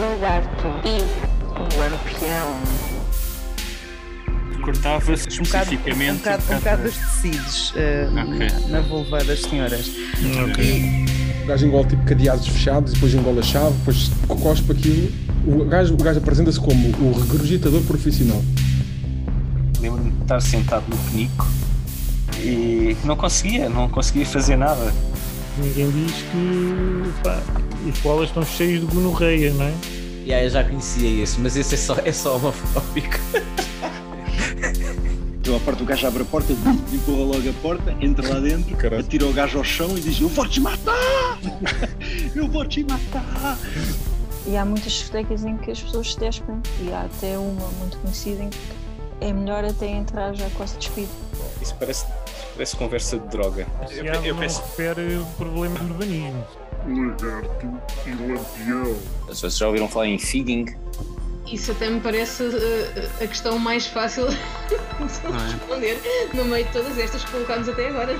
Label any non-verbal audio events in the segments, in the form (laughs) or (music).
lagarto e o lampião. Cortava-se Um bocado, um especificamente. bocado, um bocado dos tecidos eh, Ok. na, na vulva das senhoras. O gajo engole tipo cadeados fechados, depois engole a chave, depois cospe aquilo. O gajo, o gajo apresenta-se como o regurgitador profissional. Lembro-me de estar sentado no penico e não conseguia, não conseguia fazer nada. Ninguém diz que pá, os koalas estão cheios de gonorreia, não é? Yeah, eu já conhecia esse, mas esse é só, é só homofóbico. Eu à porta, o gajo abre a porta, empurra logo a porta, entra lá dentro, Caralho. atira o gajo ao chão e diz: Eu vou te matar! (laughs) Eu vou te matar! E há muitas discotecas em que as pessoas se despem. E há até uma muito conhecida em que é melhor até entrar já quase despido. Isso parece, parece conversa de droga. Se há, não refere o problema do urbanismo. Vocês já ouviram falar em figging? Isso até me parece uh, a questão mais fácil (laughs) de responder no meio de todas estas que colocámos até agora.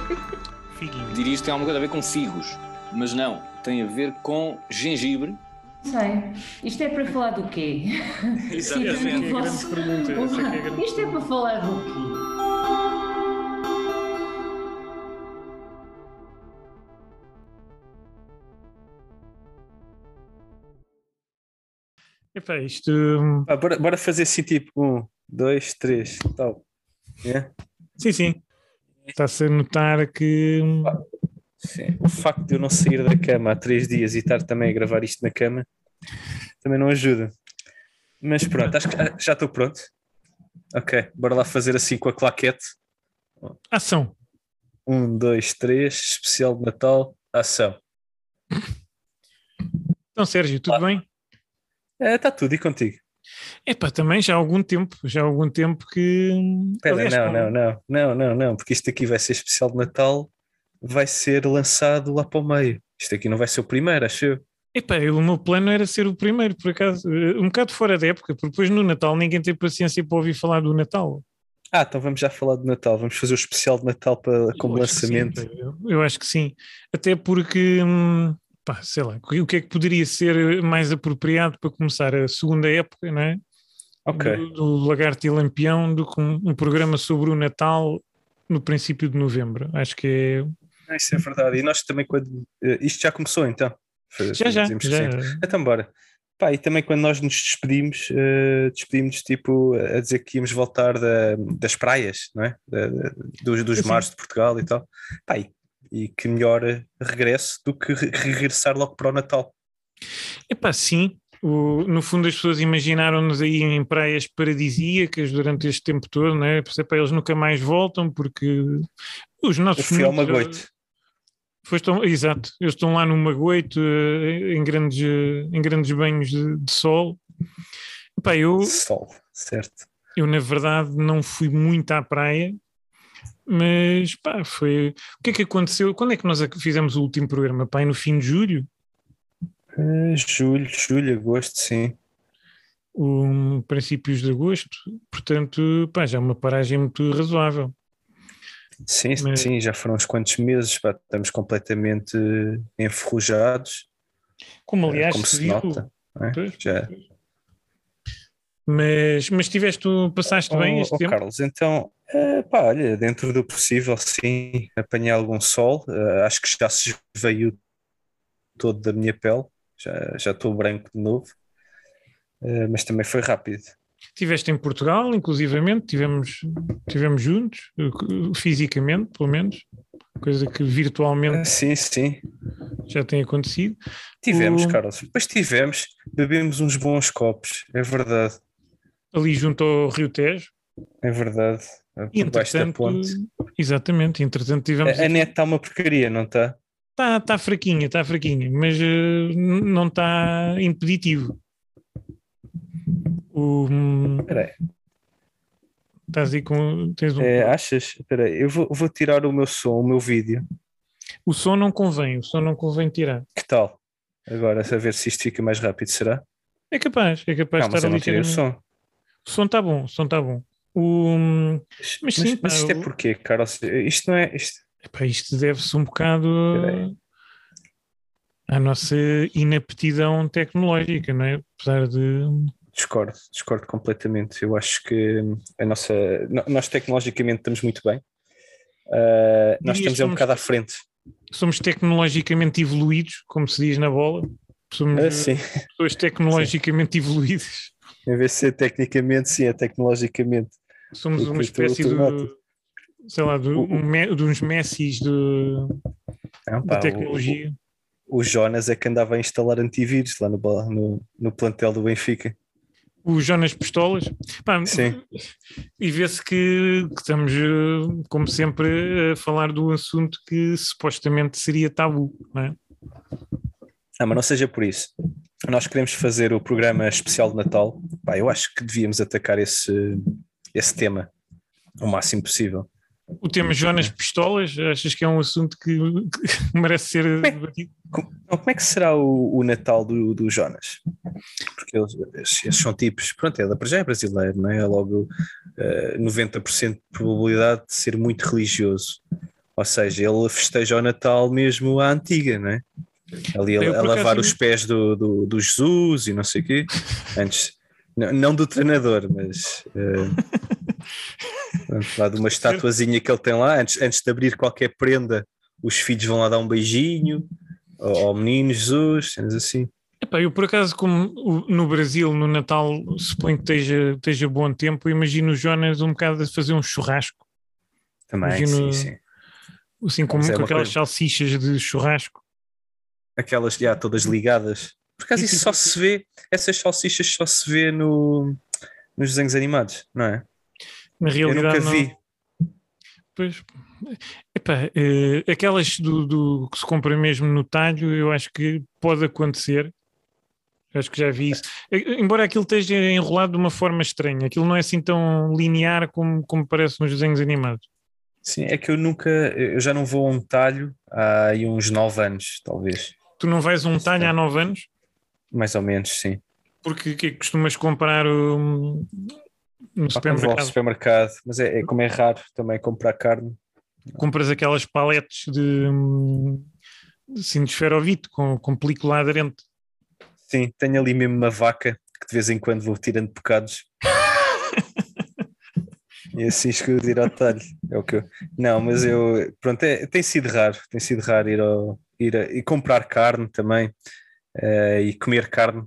Figuinho. Dirias que tem alguma coisa a ver com figos, mas não, tem a ver com gengibre. Sei. Isto é para falar do quê? Exatamente. Essa é a grande pergunta. É é Isto é para falar do quê? Epá, isto. hum, Ah, bora, bora fazer assim tipo um, dois, três, tal. É? Sim, sim. Está-se a notar que. hum, Sim. O facto de eu não sair da cama há três dias e estar também a gravar isto na cama também não ajuda. Mas pronto, acho que ah, já estou pronto. Ok, bora lá fazer assim com a claquete. Ação. Um, dois, três, especial de Natal, ação. Então, Sérgio, tudo bem? Está tudo e contigo. Epá, também já há algum tempo. Já há algum tempo que. Espera, aliás, não, não, não, não, não, não, porque isto aqui vai ser especial de Natal, vai ser lançado lá para o meio. Isto aqui não vai ser o primeiro, acho eu. Epá, o meu plano era ser o primeiro, por acaso. Eh, Um bocado fora da época, porque depois no Natal ninguém tem paciência para ouvir falar do Natal. Ah, então vamos já falar de Natal, vamos fazer o especial de Natal para, como Eu sim, lançamento. eu, eu acho que sim. Até porque, hum, pá, sei lá, o que é que poderia ser mais apropriado para começar a segunda época, não é? Ok. Do, do Lagarto e Lampião do que um, um programa sobre o Natal no princípio de novembro. Acho que é. Ah, Isso é verdade. E nós também, quando. eh, Isto já começou então? Fa- Já, já, já. Então, bora. Pá, e também quando nós nos despedimos, eh, despedimos tipo a dizer que íamos voltar da- das praias, não é? Da- da- dos dos mares de Portugal e tal. Pá, e, e que melhor regresso do que re- regressar logo para o Natal. Epá, sim. O- no fundo, as pessoas imaginaram-nos aí em praias paradisíacas durante este tempo todo, né? Por exemplo, eles nunca mais voltam porque os nossos. fui ao Magoito. Foste ao- exato, eles estão lá no Magoito eh, em grandes, eh, em grandes banhos de, de sol. Epá, eu, Sol, certo. eu, na verdade, não fui muito à praia, mas pá, foi. O que é que aconteceu? Quando é que nós fizemos o último programa? Pá, aí no fim de julho? Eh, julho, julho, agosto, sim. um, princípios de agosto, portanto, pá, já é uma paragem muito razoável. Sim, Mas- sim, já foram uns quantos meses, pá, estamos completamente enferrujados, Como eh, aliás como se viu, nota. é? Pois. Já. mas, mas tiveste, passaste bem Oh, este oh, tempo? Carlos, então, eh, pá, olha, dentro do possível, sim, apanhei algum sol, eh, acho que já se veio todo da minha pele, já, já estou branco de novo, eh, mas também foi rápido. Tiveste em Portugal, inclusivamente, tivemos, tivemos juntos, fisicamente, pelo menos, coisa que virtualmente Sim, sim, já tem acontecido. tivemos, O- Carlos, depois tivemos, bebemos uns bons copos, é verdade, Ali junto ao Rio Tejo, é verdade, por baixo da ponte. exatamente, entretanto tivemos. A, a net está uma porcaria, não está? Está tá fraquinha, está fraquinha, mas n- não está impeditivo. O, hum, Espera aí. estás aí com. Tens um, É, achas? Espera aí, eu vou, vou tirar o meu som, o meu vídeo. O som não convém, o som não convém tirar. Que tal? Agora, a ver se isto fica mais rápido, será? É capaz, é capaz Não, de mas estar eu não tirei o som. O som está bom, o som está bom. O, Mas, Mas sim, mas isto é porquê, Carlos? Isto não é. Isto... epá, isto deve-se um bocado. À nossa inaptidão tecnológica, não é? Apesar de. Discordo, discordo completamente. Eu acho que a nossa. no- Nós tecnologicamente estamos muito bem. Uh, nós estamos é um somos- bocado à frente. Somos tecnologicamente evoluídos, como se diz na bola. Somos Ah, sim. pessoas tecnologicamente evoluídas. Em vez de ser tecnicamente, sim, é tecnologicamente. Somos uma espécie de. Sei lá, de, um de uns Messis de, Não, de pá, tecnologia. O, o Jonas é que andava a instalar antivírus lá no, no, no plantel do Benfica. o Jonas Pistolas. Pá, Sim. E vê-se que, que estamos, eh, como sempre, a falar do assunto que supostamente seria tabu, não é? Ah, mas não seja por isso. Nós queremos fazer o programa especial de Natal. Pá, eu acho que devíamos atacar esse, esse tema o máximo possível. O tema Jonas Pistolas, achas que é um assunto que, que merece ser debatido? Como, como é que será o, o Natal do, do Jonas? Porque eles, esses- são tipos, pronto, ele para já é brasileiro, não é? É logo eh, 90% de probabilidade de ser muito religioso. Ou seja, ele festeja o Natal mesmo à antiga, não é? Ali a, a lavar os pés do, do, do Jesus e não sei o quê. Antes, não, não do treinador, mas eh, (laughs) pronto, lá de uma estatuazinha que ele tem lá, antes, antes de abrir qualquer prenda, os filhos vão lá dar um beijinho ao, ao menino Jesus, cenas assim. Epá, eu por acaso, como no Brasil, no Natal, suponho que esteja, esteja bom tempo, imagino o Jonas um bocado a fazer um churrasco, Também, Imagino- sim, sim. assim como Mas é com aquelas coisa- salsichas de churrasco. Aquelas já todas ligadas. Por acaso isso só se vê, essas salsichas só se vê no, nos desenhos animados, não é? Na Eu realidade, nunca não- vi. Pois, epá, eh, aquelas do, do que se compra mesmo no talho, eu acho que pode acontecer. Acho que já vi isso. Eh, Embora aquilo esteja enrolado de uma forma estranha, aquilo não é assim tão linear como, como parece nos desenhos animados. Sim, é que eu nunca, eu já não vou a um talho há aí uns 9 anos, talvez. Tu não vais a um talho há nove anos? Mais ou menos, sim. Porque que costumas comprar um, no supermercado? supermercado, mas é, é como é raro também comprar carne. Compras aquelas paletes de, assim, de esferovite com, com película aderente. Sim, tenho ali mesmo uma vaca que de vez em quando vou tirando bocados. (laughs) e assim escolho ir ao talho. É o que eu... Não, mas eu, pronto, é, tem sido raro, tem sido raro ir, ao, ir a, e comprar carne também eh, e comer carne,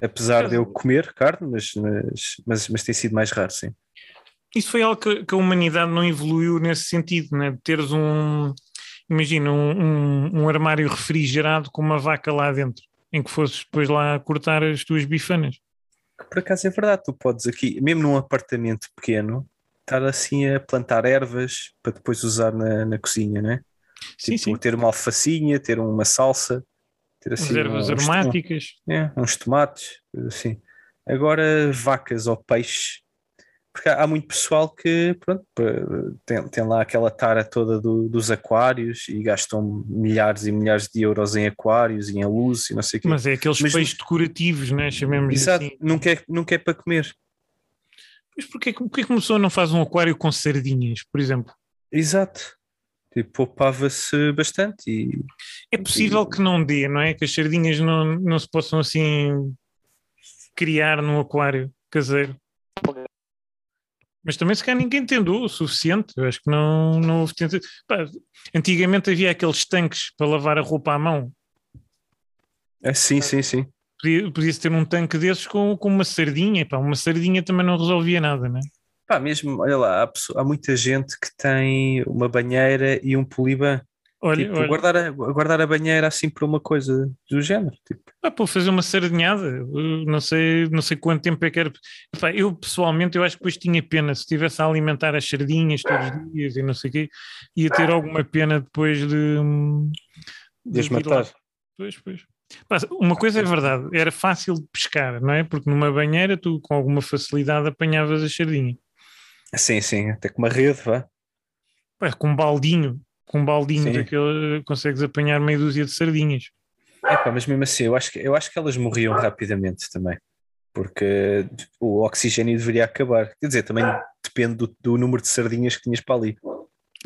apesar de eu comer carne, mas, mas, mas, mas tem sido mais raro, sim. Isso foi algo que, que a humanidade não evoluiu nesse sentido, né? de teres um, imagina, um, um, um armário refrigerado com uma vaca lá dentro, em que fosses depois lá cortar as tuas bifanas. Por acaso é verdade, tu podes aqui, mesmo num apartamento pequeno, estar assim a plantar ervas para depois usar na, na cozinha, né? Sim, tipo, sim. ter uma alfacinha, ter uma salsa, ter assim As ervas uns- aromáticas. um- é, uns tomates, assim. Agora vacas ou peixes, porque há há muito pessoal que pronto, tem, tem lá aquela tara toda do- dos aquários e gastam milhares e milhares de euros em aquários e em luz e não sei o quê. Mas é aqueles Mas- peixes decorativos, né? chamemos Exato, assim. nunca, é, nunca é para comer. Mas porquê, que- porquê que uma pessoa não faz um aquário com sardinhas, por exemplo? Exato. Tipo, poupava-se bastante e É possível que não dê, não é? Que as sardinhas não, não se possam assim criar num aquário caseiro. Mas também se calhar ninguém tentou o suficiente. Eu acho que não, não houve tenta- Pá, Antigamente havia aqueles tanques para lavar a roupa à mão. É, sim, sim, sim. Podia- Podia-se ter um tanque desses com, com uma sardinha. Pá, uma sardinha também não resolvia nada, né? Pá, mesmo, olha lá, há, pessoa- há muita gente que tem uma banheira e um poliban. Olha, tipo, olha. Guardar, a, guardar a banheira assim para uma coisa do género. Tipo, Pá, para fazer uma sardinhada, eu não sei, não sei quanto tempo é que era. Pá, eu pessoalmente eu acho que depois tinha pena se estivesse a alimentar as sardinhas todos os dias e não sei o quê, ia ter alguma pena depois de, De as matar. Pois, pois. Pá, uma coisa é verdade, era fácil de pescar, não é? Porque numa banheira tu com alguma facilidade apanhavas a sardinha. Sim, sim, até com uma rede, vá. Pá, com um baldinho, com um baldinho Sim. daquele, consegues apanhar meia dúzia de sardinhas. Epá, mas mesmo assim, eu acho, que, eu acho que elas morriam rapidamente também. Porque o oxigênio deveria acabar. Quer dizer, também depende do, do número de sardinhas que tinhas para ali.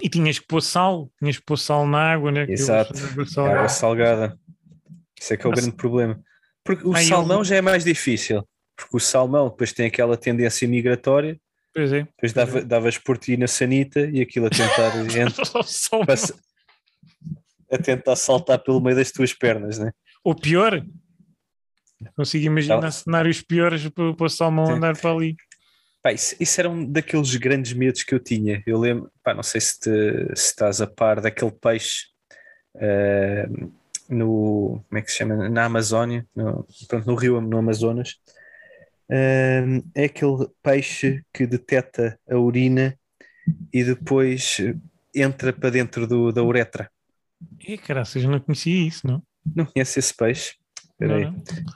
E tinhas que pôr sal, tinhas que pôr sal na água, né? Exato. água salgada. Água salgada. Isso é que é o Nossa. grande problema. Porque o e salmão eu- já é mais difícil. Porque o salmão depois tem aquela tendência migratória, Pois é. depois dava, davas por ti na sanita e aquilo a tentar, ent- Salmão. passa- a tentar saltar pelo meio das tuas pernas, né? Ou pior, consigo imaginar Tá. cenários piores para, para o salmão Sim. andar para ali. Pá, isso, isso era um daqueles grandes medos que eu tinha. Eu lembro, pá, não sei se, te- se estás a par daquele peixe eh, no, como é que se chama? Na Amazónia, no, pronto, no rio, no Amazonas. É aquele peixe que detecta a urina e depois entra para dentro do, da uretra. E caraças, não conhecia isso, não? Não conhece esse peixe? Espera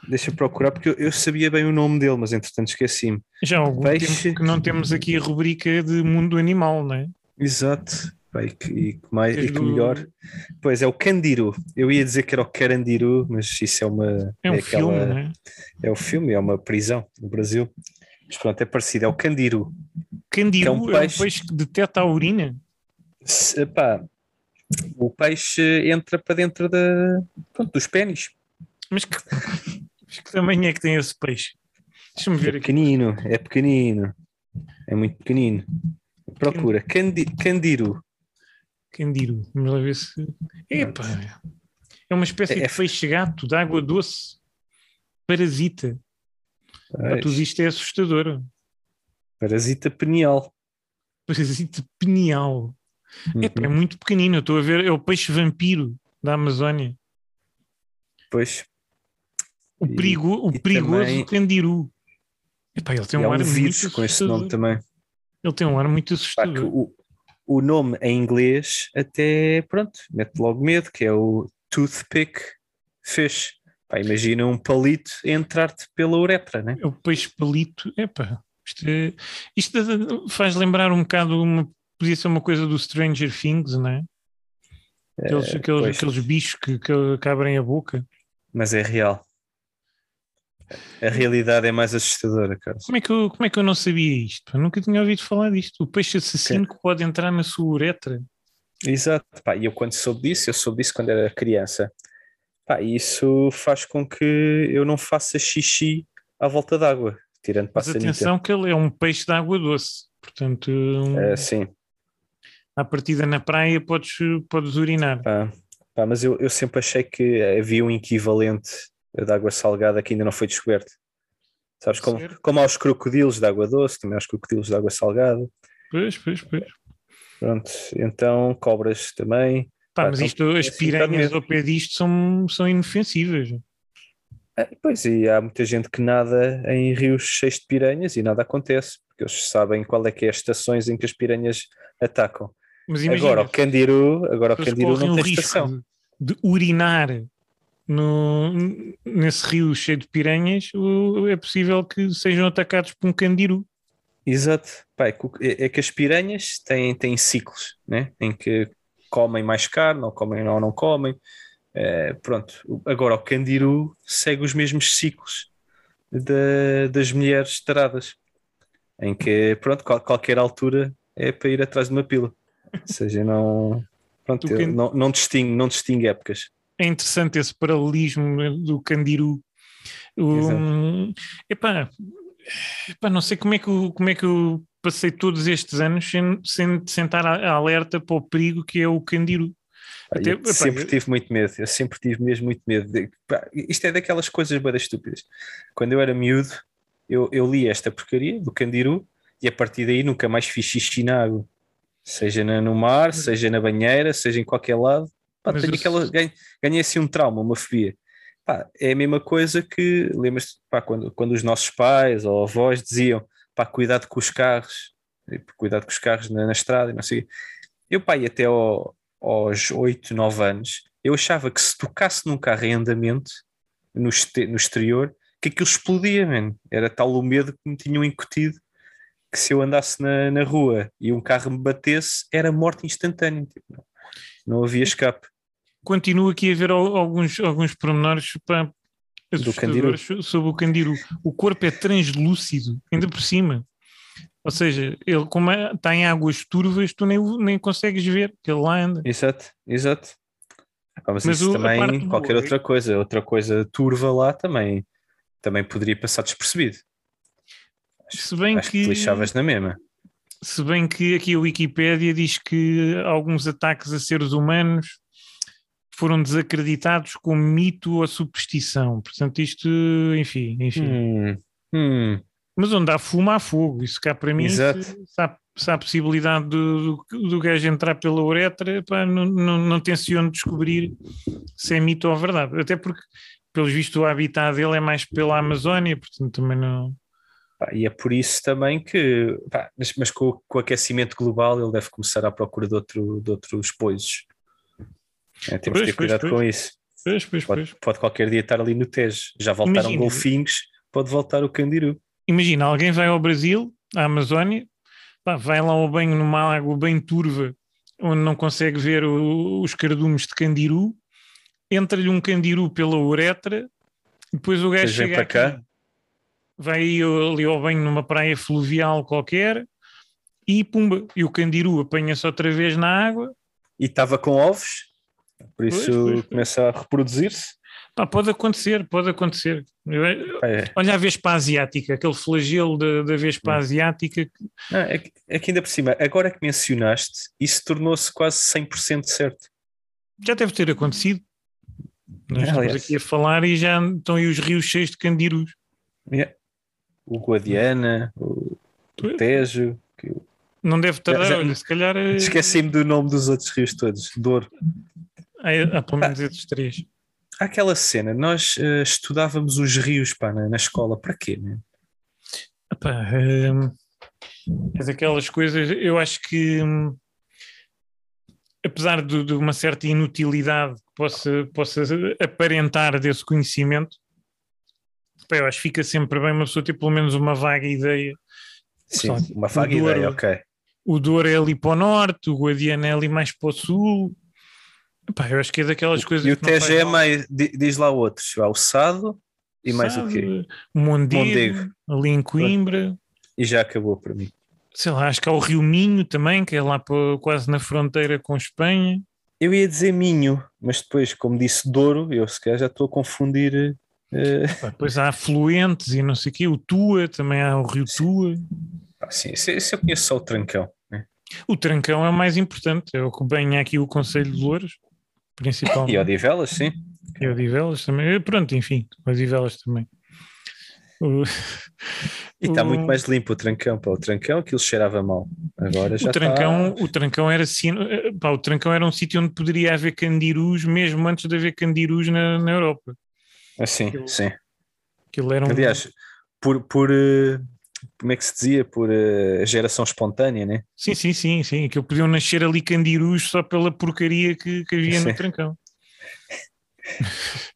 deixa eu procurar porque eu, eu sabia bem o nome dele, mas entretanto esqueci-me. Já há algum Peixe. tempo que não temos aqui a rubrica de mundo animal, não é? Exato. Pá, e, que, e que mais, e que o- melhor. Pois é, o Candiru. Eu ia dizer que era o Carandiru, mas isso é uma. É um aquela- filme, não é? É o filme, é uma prisão no Brasil. Mas pronto, é parecido, é o Candiru. Candiru é é um um peixe, peixe- que detecta a urina. Se- epá, o peixe entra para dentro da, pronto, dos pênis. Mas que, mas que tamanho é que tem esse peixe? Deixa-me É ver aqui. pequenino, é pequenino. É muito pequenino. Procura, Candi, Candiru. Candiru. Vamos lá ver se. Epa! É uma espécie É- de peixe-gato de água doce. Parasita. Pá, Pois, tudo isto é assustador. Parasita penial. Parasita penial. Epa, é Uhum. muito pequenino. Estou a ver. É o peixe vampiro da Amazónia. Pois. O, perigo, o e perigoso também- candiru. Epá, ele tem um ar um muito vírus com esse assustador. nome também. Ele tem um ar muito Pá, assustador. o, o nome em inglês até, pronto, mete logo medo, que é o toothpick fish. Pá, imagina um palito entrar-te pela uretra, né? É o peixe palito. Epá, isto, é- isto faz lembrar um bocado uma. Podia ser uma coisa do Stranger Things, não é? Aqueles, Eh, aqueles, aqueles bichos que, que, que abrem a boca. Mas é real. A realidade é mais assustadora, Carlos. Como é que eu, como é que eu não sabia isto? Eu nunca tinha ouvido falar disto. O peixe assassino que pode entrar na sua uretra. Exato, pá, e eu quando soube disso, eu soube disso quando era criança. Pá, isso faz com que eu não faça xixi à volta d'água, tirando para a Mas atenção que ele é um peixe de água doce. Portanto, um, É, sim, à partida na praia podes, podes urinar. pá, pá, mas eu, eu sempre achei que havia um equivalente de água salgada que ainda não foi descoberto. Sabes, como, como há os crocodilos de água doce, também há os crocodilos de água salgada. Pois, pois, pois. Pronto, então cobras também. Pá, mas então, isto, as assim, bocado piranhas ao pé disto são, são inofensivas. Ah, Pois, e há muita gente que nada em rios cheios de piranhas e nada acontece, porque eles sabem qual é que é as estações em que as piranhas atacam. Mas imagina, Agora o candiru, agora o candiru não tem estação. de urinar no, nesse rio cheio de piranhas, é possível que sejam atacados por um candiru. Exato. Pá, é, que é- é que as piranhas têm, têm ciclos, né? Em que comem mais carne, ou comem ou não comem. Eh, pronto. Agora o candiru segue os mesmos ciclos da- das mulheres taradas, em que, pronto, qual- qualquer altura é para ir atrás de uma pila. Ou seja, não, pronto, não, não, distingue, não distingue épocas. É interessante esse paralelismo do candiru. Um, epá, epá, não sei como é, que eu, como é que eu passei todos estes anos sem, sem, estar a- alerta para o perigo que é o candiru. Até- eu epá, sempre eu- tive muito medo, eu sempre tive mesmo muito medo. de- pá, isto é daquelas coisas bem estúpidas. Quando eu era miúdo, eu, eu li esta porcaria do Candiru e a partir daí nunca mais fiz xixi na água. Seja na- no mar, seja na banheira, seja em qualquer lado. Pá, tenho aquela, ganhei, ganhei assim um trauma, uma fobia. Pá, é a mesma coisa que, lembras-te, quando, quando os nossos pais ou avós diziam, pá, cuidado com os carros, cuidado com os carros na, na estrada e não sei o quê. Eu, pá, e até ao, aos 8, 9 anos, eu achava que se tocasse num carro em andamento, no, este- no exterior, que aquilo explodia, man. Era tal o medo que me tinham incutido que se eu andasse na, na rua e um carro me batesse, era morte instantânea. Tipo, não, havia escape. Continuo aqui a ver al- alguns, alguns pormenores para assustadores sobre o candiru. O corpo é translúcido, ainda por cima. Ou seja, ele como é- está em águas turvas, tu nem, nem consegues ver que ele lá anda. Exato, exato. Ah, mas, Mas isso o- também, boa qualquer é- outra coisa, outra coisa turva lá também, também poderia passar despercebido. Se bem Acho que que lixavas na mesma. Se bem que aqui a Wikipédia diz que alguns ataques a seres humanos foram desacreditados como mito ou superstição. Portanto, isto, enfim, enfim. Hum, hum. Mas onde há fumo, há fogo. Isso cá para mim, se, Exato. se há, se há possibilidade do, do, do gajo entrar pela uretra, pá, não, não, não tenciono descobrir se é mito ou verdade. Até porque, pelos vistos, o habitat dele é mais pela Amazónia, portanto também não. E é por isso também que, pá, mas, mas com, o- com o aquecimento global, ele deve começar à procura de, outro, de outros poisos. É, temos Pois, de ter pois, cuidado pois. com isso. Pois, pois, Pode, pois. pode qualquer dia estar ali no Tejo. Já voltaram Imagina. golfinhos, pode voltar o candiru. Imagina, alguém vai ao Brasil, à Amazónia, pá, vai lá ao banho numa água bem turva, onde não consegue ver o- os cardumes de candiru, entra-lhe um candiru pela uretra, depois o gajo vem chega para cá. Vai ali ao banho numa praia fluvial qualquer e pumba, e o candiru apanha-se outra vez na água. E estava com ovos, por isso pois, pois. começa a reproduzir-se. Pode acontecer, pode acontecer. É. Olha a vespa asiática, aquele flagelo da, da vespa Hum. asiática. Não, é, que, é que ainda por cima, agora que mencionaste, isso tornou-se quase 100% certo. já deve ter acontecido. Nós estamos Aliás. aqui a falar e já estão aí os rios cheios de candirus. Yeah. O Guadiana, o, o Tejo. que- Não deve tardar, Já- já- se calhar eh, Esqueci-me do nome dos outros rios todos. Douro. há, há pelo menos esses três. Há aquela cena, nós eh, estudávamos os rios pá, na, na escola, para quê? Né? Epá, hum, é daquelas coisas, eu acho que hum, apesar de, de uma certa inutilidade que possa, possa aparentar desse conhecimento, epá, eu acho que fica sempre bem uma pessoa ter pelo menos uma vaga ideia. Sim, Só, uma vaga Douro- ideia, ok. O Douro é ali para o norte, o Guadiana é ali mais para o sul. Epá, eu acho que é daquelas coisas E o Tejo é mais, di- diz lá outros, há o Sado e mais o quê? Mondego, Mondego. ali em Coimbra. E já acabou para mim. Sei lá, acho que há o Rio Minho também, que é lá para- quase na fronteira com Espanha. Eu ia dizer Minho, mas depois, como disse Douro, eu se calhar já estou a confundir. Depois há afluentes e não sei o quê. O Tua, também há o Rio Tua. ah, sim, esse eu conheço só o Trancão. né? O Trancão é o mais importante, é o que banha aqui o Conselho de Louros, principalmente. E Odivelas, sim. E Odivelas também. Eh, Pronto, enfim, Odivelas também. O, E está o- muito mais limpo o Trancão. Pá. O Trancão, aquilo cheirava mal. Agora já o trancão, está. o trancão era assim, eh, pá, o trancão era um sítio onde poderia haver candirus mesmo antes de haver candirus na, na Europa. Assim, sim. Aquilo era um, Aliás, por, por eh, como é que se dizia? Por eh, geração espontânea, né? Sim, sim, sim, sim. Que podiam nascer ali candirus só pela porcaria que, que havia no Sim. trancão. (laughs)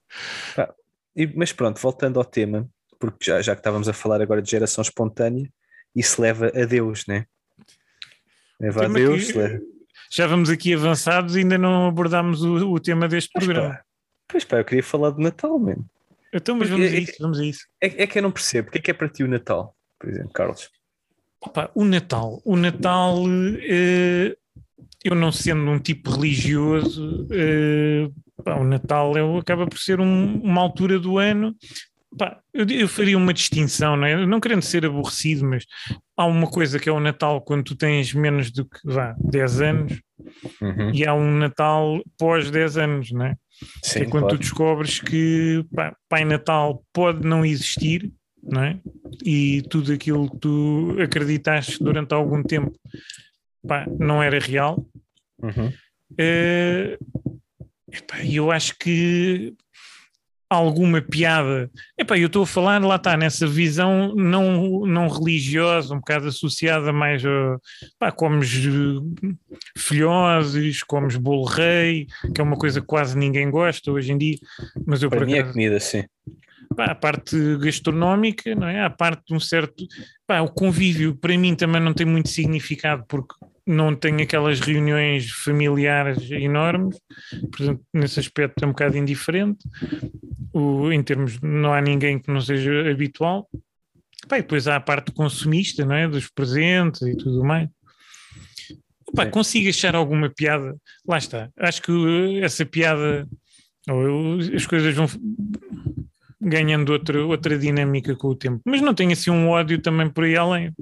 E- mas pronto, voltando ao tema, porque já, já que estávamos a falar agora de geração espontânea, isso leva a Deus, né? Leva a Deus. que- leva- Já vamos aqui avançados e ainda não abordámos o, o tema deste Mas programa. pá, Pois pá, eu queria falar de Natal, mesmo. Então, mas vamos a é- isso, vamos a isso. É, é que eu não percebo. O que é que é para ti o Natal, por exemplo, Carlos? Opa, o Natal. O Natal, eh, eu não sendo um tipo religioso, eh, pá, o Natal é, acaba por ser um- uma altura do ano. Pá, eu, eu faria uma distinção, não, é? não querendo ser aborrecido, mas há uma coisa que é o Natal quando tu tens menos do que vá, 10 anos Uhum. e há um Natal pós 10 anos, não é? Sim, é quando claro. tu descobres que pá, Pai Natal pode não existir, não é? E tudo aquilo que tu acreditaste durante algum tempo pá, não era real. Uhum. Eh, epá, eu acho que alguma piada. Epá, eu estou a falar, lá está, nessa visão não, não religiosa, um bocado associada mais a pá, comes eh, filhoses, comes bolo rei, que é uma coisa que quase ninguém gosta hoje em dia, mas eu Para por mim é acaso, comida, sim. pá, a parte gastronómica, não é? A parte de um certo. Pá, o convívio para mim também não tem muito significado porque não tenho aquelas reuniões familiares enormes, portanto, nesse aspecto é um bocado indiferente. O, em termos, não há ninguém que não seja habitual. Pá, e depois há a parte consumista, não é? Dos presentes e tudo mais. Pá, Sim. consigo achar alguma piada, lá está. Acho que uh, essa piada Ou eu- as coisas vão ganhando outra, outra dinâmica com o tempo. Mas não tenho assim um ódio também por aí além.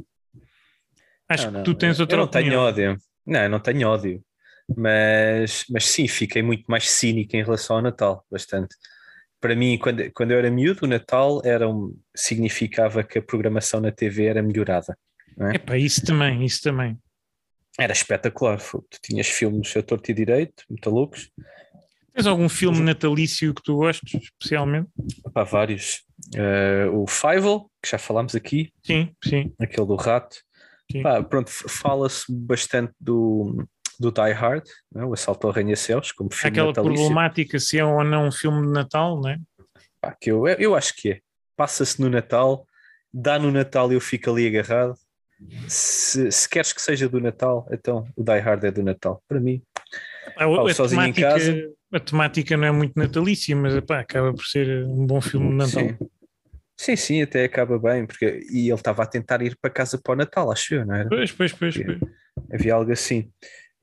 Acho Não, que não, tu tens eu outra não tenho opinião. ódio. Não, eu não tenho ódio. Mas, mas sim, fiquei muito mais cínico em relação ao Natal, bastante. Para mim, quando, quando eu era miúdo, o Natal era um, significava que a programação na TV era melhorada. Não é? Epá, isso também, isso também. Era espetacular. Tu tinhas filmes a torto e direito, muito loucos. Tens algum filme natalício que tu gostes, especialmente? Pá, vários. Eh, o Fievel, que já falámos aqui, Sim, sim. aquele do rato. Pá, pronto, fala-se bastante do, do Die Hard, é? o Assalto ao Arranha-Céus, como filme Aquela natalício. problemática se é ou não um filme de Natal, não é? Pá, que eu, eu acho que é. Passa-se no Natal, dá no Natal e eu fico ali agarrado. Se, se queres que seja do Natal, então o Die Hard é do Natal. Para mim, Pá, Pá, a, Sozinho em temática, Casa. a temática não é muito natalícia, mas epá, acaba por ser um bom filme de Natal. sim. Sim, sim, até acaba bem, porque e ele estava a tentar ir para casa para o Natal, acho eu, não era? Pois, pois, pois, pois. Havia algo assim.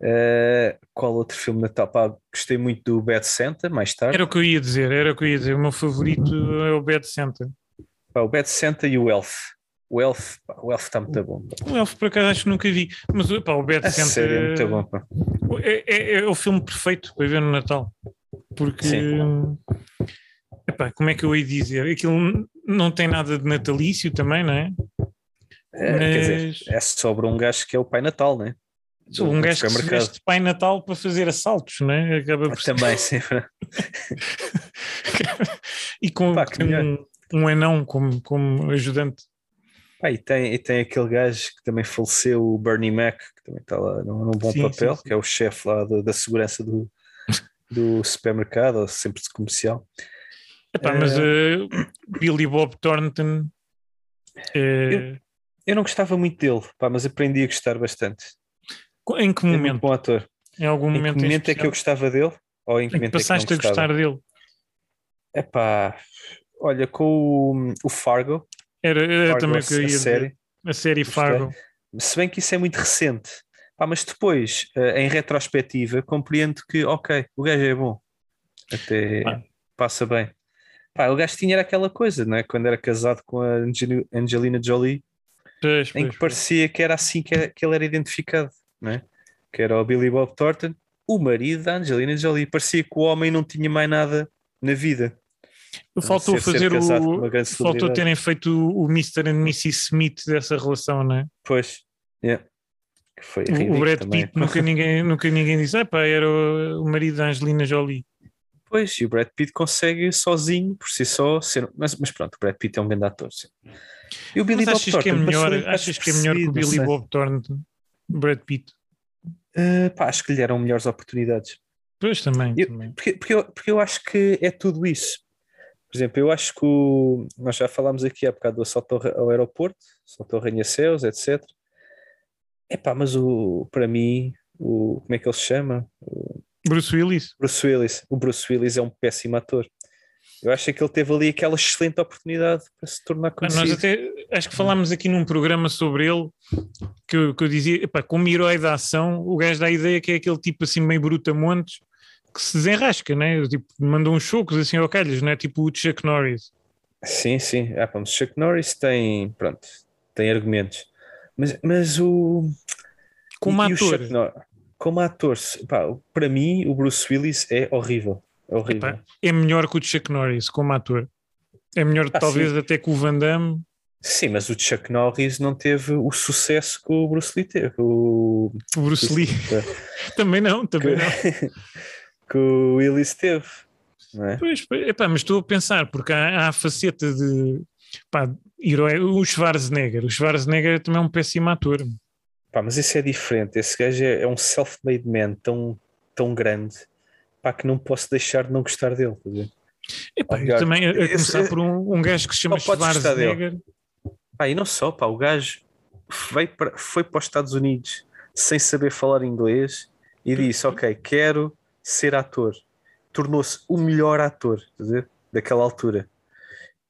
Eh, qual outro filme de Natal? Pá, gostei muito do Bad Santa, mais tarde. Era o que eu ia dizer, era o que eu ia dizer. O meu favorito é o Bad Santa. Pá, o Bad Santa e o Elf. O Elf, pá, o Elf está muito bom. pá. O Elf, por acaso, acho que nunca vi. Mas pá, o Bad (laughs) A Santa sério, é muito bom. pá. é, é- é o filme perfeito para ver no Natal. Porque, epá, como é que eu ia dizer? Aquilo não tem nada de natalício também, não é? É, quer dizer, Mas- é sobre um gajo que é o Pai Natal, né? Do- um gajo que se veste de Pai Natal para fazer assaltos, não é? Acaba por (laughs) Também, (laughs) sempre. e com, Pá, um, um anão como, como ajudante. Pá, e, tem, e tem aquele gajo que também faleceu, o Bernie Mac, que também está lá num, num bom Sim, papel, sim, sim. que é o chefe lá do- da segurança do, do supermercado, ou sempre de comercial. Epá, mas uh, Billy Bob Thornton eh, Eu não gostava muito dele, pá, mas aprendi a gostar bastante. em que É momento? bom ator. Em algum Em momento que momento é que eu gostava dele? Ou em que Em que momento é que passaste a gostar dele? Epá, olha, com o, o Fargo. Era, era Fargo, também que eu a ia dizer. série. A série Gostei. Fargo. Se bem que isso é muito recente. Pá, mas depois, em retrospectiva, compreendo que, ok, o gajo é bom. Até Ah. passa bem. Pá, o gajo tinha era aquela coisa, não é? Quando era casado com a Angel- Angelina Jolie, Pois, em pois, que parecia que era assim que, que ele era identificado, não é? Que era o Billy Bob Thornton, o marido da Angelina Jolie. Parecia que o homem não tinha mais nada na vida. Faltou Ser- ser fazer com o. Faltou terem feito o o Mr. and Mrs. Smith dessa relação, não é? Pois, yeah. que foi O- Brad. Pitt nunca ninguém, nunca ninguém disse, ah, pá, era o, o marido da Angelina Jolie. Pois, e o Brad Pitt consegue sozinho, por si só, ser... mas, mas pronto, o Brad Pitt é um grande ator. sim. E o Billy Mas Bob achas que é Thornton melhor, achas que é melhor que o Billy. Bob Thornton? Brad Pitt. Uh, pá, acho que lhe deram melhores oportunidades. Pois também, Eu- também. Porque, porque, eu, porque eu acho que é tudo isso. Por exemplo, eu acho que o, nós já falámos aqui há bocado do assalto ao, aeroporto, assalto ao Arranha-Céus, etc. Epá, mas o, para mim, o, como é que ele se chama? O Bruce Willis. Bruce Willis. O Bruce Willis é um péssimo ator. Eu acho que ele teve ali aquela excelente oportunidade para se tornar Ah, conhecido. Nós até acho que falámos aqui num programa sobre ele que eu, que eu dizia, epá, como herói da ação, o gajo dá a ideia que é aquele tipo assim meio brutamontes que se desenrasca, né? Tipo, manda uns chocos assim ao calhas, não é? Tipo o Chuck Norris. Sim, sim. Ah, pá, mas Chuck Norris tem, pronto, tem argumentos. Mas, mas o. Como e- e o ator. Chuck Nor- como ator, pá, para mim, o Bruce Willis é horrível. É horrível. Epá, é melhor que o Chuck Norris como ator. É melhor Ah, talvez sim. até que o Van Damme. Sim, mas o Chuck Norris não teve o sucesso que o Bruce Lee teve. O, O Bruce Lee. (laughs) (laughs) também não, também não. (laughs) que o Willis teve. É? Pois, pois, epá, mas estou a pensar, porque há, há a faceta de pá, herói, o Schwarzenegger. O Schwarzenegger também é um péssimo ator. Pá, mas isso é diferente. Esse gajo é, é um self-made man tão, tão grande pá, que não posso deixar de não gostar dele. Epá, Aliás, também a, a esse- começar por um, um gajo que se chama. Schwarzenegger. Pá, e não só, pá, o gajo foi para, foi para os Estados Unidos sem saber falar inglês e disse: Ok, quero ser ator. Tornou-se o melhor ator ver? daquela altura.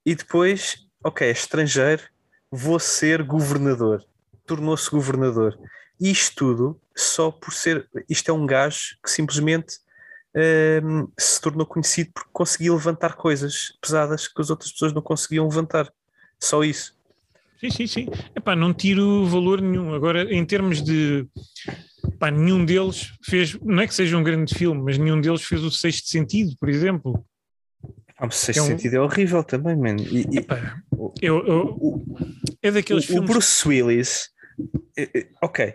E depois, ok, é estrangeiro, vou ser governador. Tornou-se governador. E isto tudo só por ser. Isto é um gajo que simplesmente ehm, se tornou conhecido porque conseguia levantar coisas pesadas que as outras pessoas não conseguiam levantar. Só isso. Sim, sim, sim. Epá, não tiro valor nenhum. Agora, em termos de. Pá, nenhum deles fez. Não é que seja um grande filme, mas nenhum deles fez o sexto sentido, por exemplo. Ah, mas Sexto É um- Sentido é horrível também, mano. E, e- Epá, eu, eu- é daqueles o, o filmes. Bruce Willis, ok,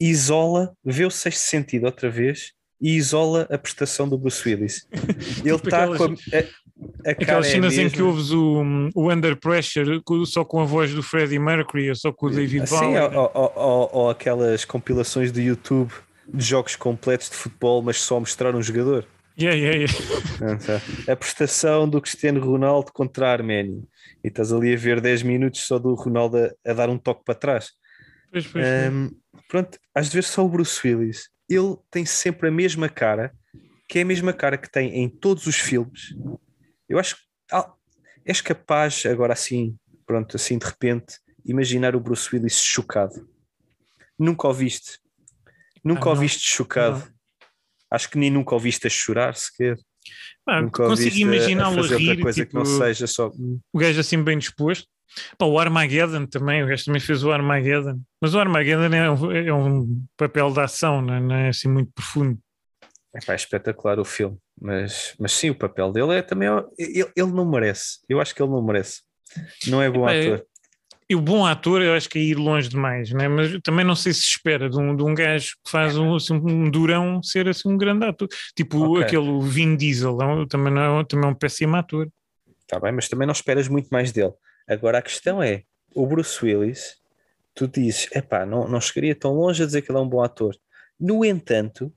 isola, vê o Sexto Sentido outra vez e isola a prestação do Bruce Willis. (laughs) Ele Tipo está aquelas- com a, a, a Aquelas é cenas em que ouves o, o Under Pressure só com a voz do Freddie Mercury ou só com o David Assim, Bowie. ou, ou- ou- ou aquelas compilações do YouTube de jogos completos de futebol, mas só mostrar um jogador. Yeah, yeah, yeah. Portanto, A prestação do Cristiano Ronaldo contra a Arménia. E estás ali a ver 10 minutos só do Ronaldo a, a dar um toque para trás. Pois, pois, Ahm, pronto, de ver só o Bruce Willis. Ele tem sempre a mesma cara, que é a mesma cara que tem em todos os filmes. Eu acho que ah, és capaz, agora assim, pronto, assim de repente, imaginar o Bruce Willis chocado. Nunca o viste. Nunca Ah, o não. viste chocado. Acho que nem nunca o viste a chorar sequer. Pá, nunca consigo a- imaginá-lo a a fazer outra rir, coisa que não tipo, seja só. o gajo assim bem disposto. Pá, o Armageddon também, o gajo também fez o Armageddon. Mas o Armageddon é um, é um papel de ação, não é, não é assim muito profundo. Epá, é espetacular o filme, mas, mas sim, o papel dele é também. Ele, ele não merece. Eu acho que ele não merece. Não é bom é- ator. E o bom ator, eu acho que é ir longe demais, né? mas também não sei se espera de um, de um gajo que faz um, assim, um durão ser assim um grande ator. Tipo Ok. aquele Vin Diesel, é também, não é, também é um péssimo ator. Está bem, mas também não esperas muito mais dele. Agora a questão é: o Bruce Willis, tu dizes, epá, não, não chegaria tão longe a dizer que ele é um bom ator. No entanto,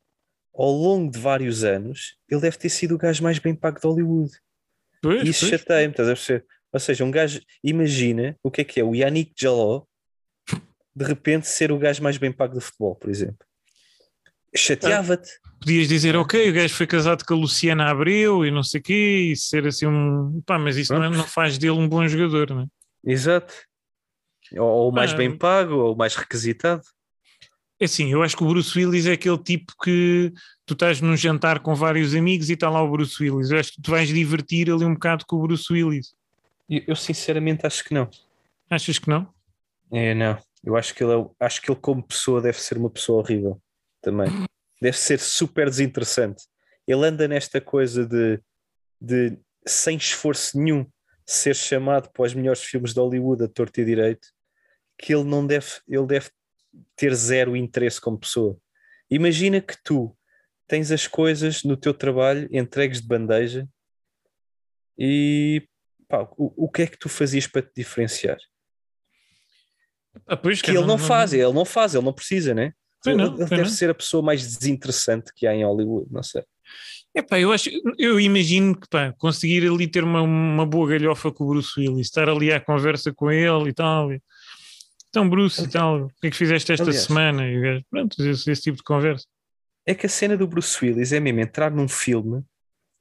ao longo de vários anos, ele deve ter sido o gajo mais bem pago de Hollywood. Pois, E isso chateia-me, estás a perceber? Ou seja, um gajo, imagina o que é que é o Yannick Jaló de repente ser o gajo mais bem pago do futebol, por exemplo. Chateava-te. Podias dizer, ok, o gajo foi casado com a Luciana Abreu e não sei o quê, e ser assim um. Pá, mas isso não, é- não faz dele um bom jogador, não é? Exato. Ou, o mais Ah, bem pago, ou o mais requisitado. É assim, eu acho que o Bruce Willis é aquele tipo que tu estás num jantar com vários amigos e está lá o Bruce Willis. Eu acho que tu vais divertir ali um bocado com o Bruce Willis. Eu, eu sinceramente acho que não. Achas que não? É, não. Eu acho que ele, é, acho que ele como pessoa deve ser uma pessoa horrível também. Deve ser super desinteressante. Ele anda nesta coisa de, de sem esforço nenhum ser chamado para os melhores filmes de Hollywood a torto e direito, que ele não deve, ele deve ter zero interesse como pessoa. Imagina que tu tens as coisas no teu trabalho entregues de bandeja e pá, o, o que é que tu fazias para te diferenciar? Ah, pois, que ele não, faz, ele não faz, ele não precisa, né? Ele não, ele deve não. ser a pessoa mais desinteressante que há em Hollywood, não sei. Epá, eu acho, eu imagino que pá, conseguir ali ter uma, uma boa galhofa com o Bruce Willis, estar ali à conversa com ele e tal. e, Então, Bruce e tal, o que é que fizeste esta Aliás. semana? E o gajo, pronto, esse, esse tipo de conversa. É que a cena do Bruce Willis é mesmo entrar num filme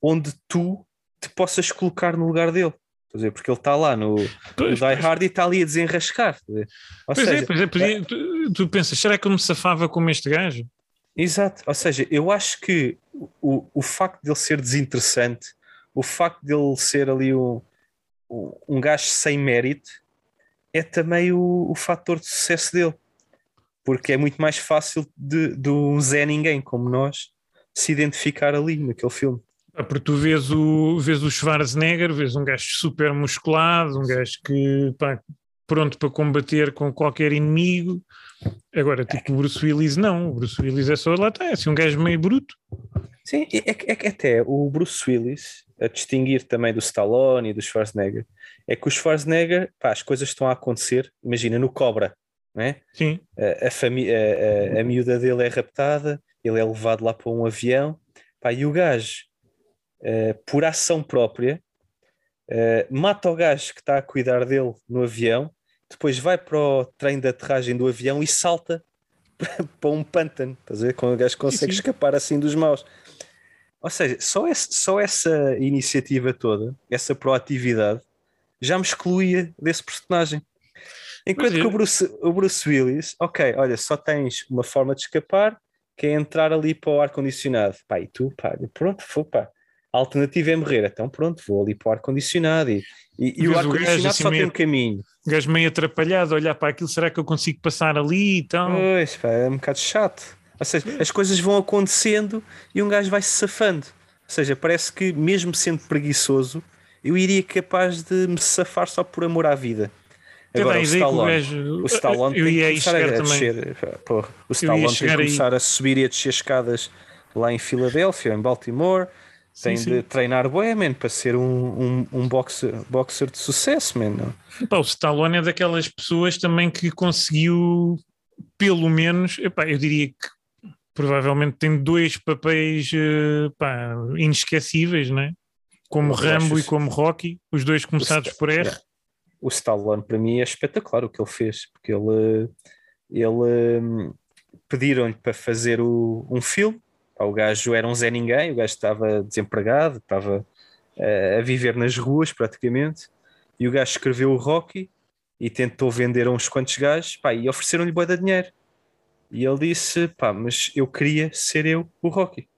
onde tu te possas colocar no lugar dele. Dizer, porque ele está lá no, no Die Hard e está ali a desenrascar. Ou Pois seja, é, pois é, podia- tu, tu pensas, será que eu me safava como este gajo? Exato, ou seja, eu acho que o, o facto de ele ser desinteressante, o facto de ele ser ali um, um um gajo sem mérito, é também o, o fator de sucesso dele, porque é muito mais fácil de, de um Zé Ninguém como nós se identificar ali naquele filme. Pá, Porque tu vês o, vês o Schwarzenegger, vês um gajo super musculado, um gajo que pá, pronto para combater com qualquer inimigo. Agora, tipo, o Bruce Willis não, o Bruce Willis é só lá está, é assim um gajo meio bruto. Sim, é, que- é que até o Bruce Willis, a distinguir também do Stallone e do Schwarzenegger, é que o Schwarzenegger, pá, as coisas estão a acontecer, imagina, no Cobra, não é? Sim. A, a, a, a, a miúda dele é raptada, ele é levado lá para um avião, pá, e o gajo, eh, por ação própria, eh, mata o gajo que está a cuidar dele no avião, depois vai para o trem de aterragem do avião e salta (laughs) para um pântano, estás a ver? Quando o gajo consegue sim. escapar assim dos maus. Ou seja, só, esse- só essa iniciativa toda, essa proatividade, já me excluía desse personagem. Enquanto que o Bruce, o Bruce Willis, ok, olha, só tens uma forma de escapar que é entrar ali para o ar-condicionado. Pá, e tu, pá, pronto, foi, pá. A alternativa é morrer, então pronto, vou ali para o ar-condicionado e, e, e o ar-condicionado assim só tem meio- um caminho. O gajo meio atrapalhado, a olhar para aquilo, será que eu consigo passar ali e tal? Pois, pá, é um bocado chato. Ou seja, as coisas vão acontecendo e um gajo vai se safando. Ou seja, parece que mesmo sendo preguiçoso, eu iria capaz de me safar só por amor à vida. Agora, o Stallone, gajo- o Stallone tem que ia aí começar a, descer. porra, o Stallone tem que aí. começar a subir e a descer escadas lá em Filadélfia, em Baltimore. Tem sim. de treinar bué, man, para ser um, um, um boxer, boxer de sucesso, man. Pá, o Stallone é daquelas pessoas também que conseguiu, pelo menos, epá, eu diria que provavelmente tem dois papéis eh, pá, inesquecíveis, né? como Eu Rambo e como Rocky, os dois começados por R. Yeah. O Stallone para mim é espetacular o que ele fez, porque ele, ele hum, pediram-lhe para fazer o- um filme. O gajo era um Zé Ninguém, o gajo estava desempregado, estava eh, a viver nas ruas praticamente, e o gajo escreveu o Rocky e tentou vender a uns quantos gajos pá, e ofereceram-lhe boa de dinheiro. E ele disse: pá, mas eu queria ser eu o Rocky.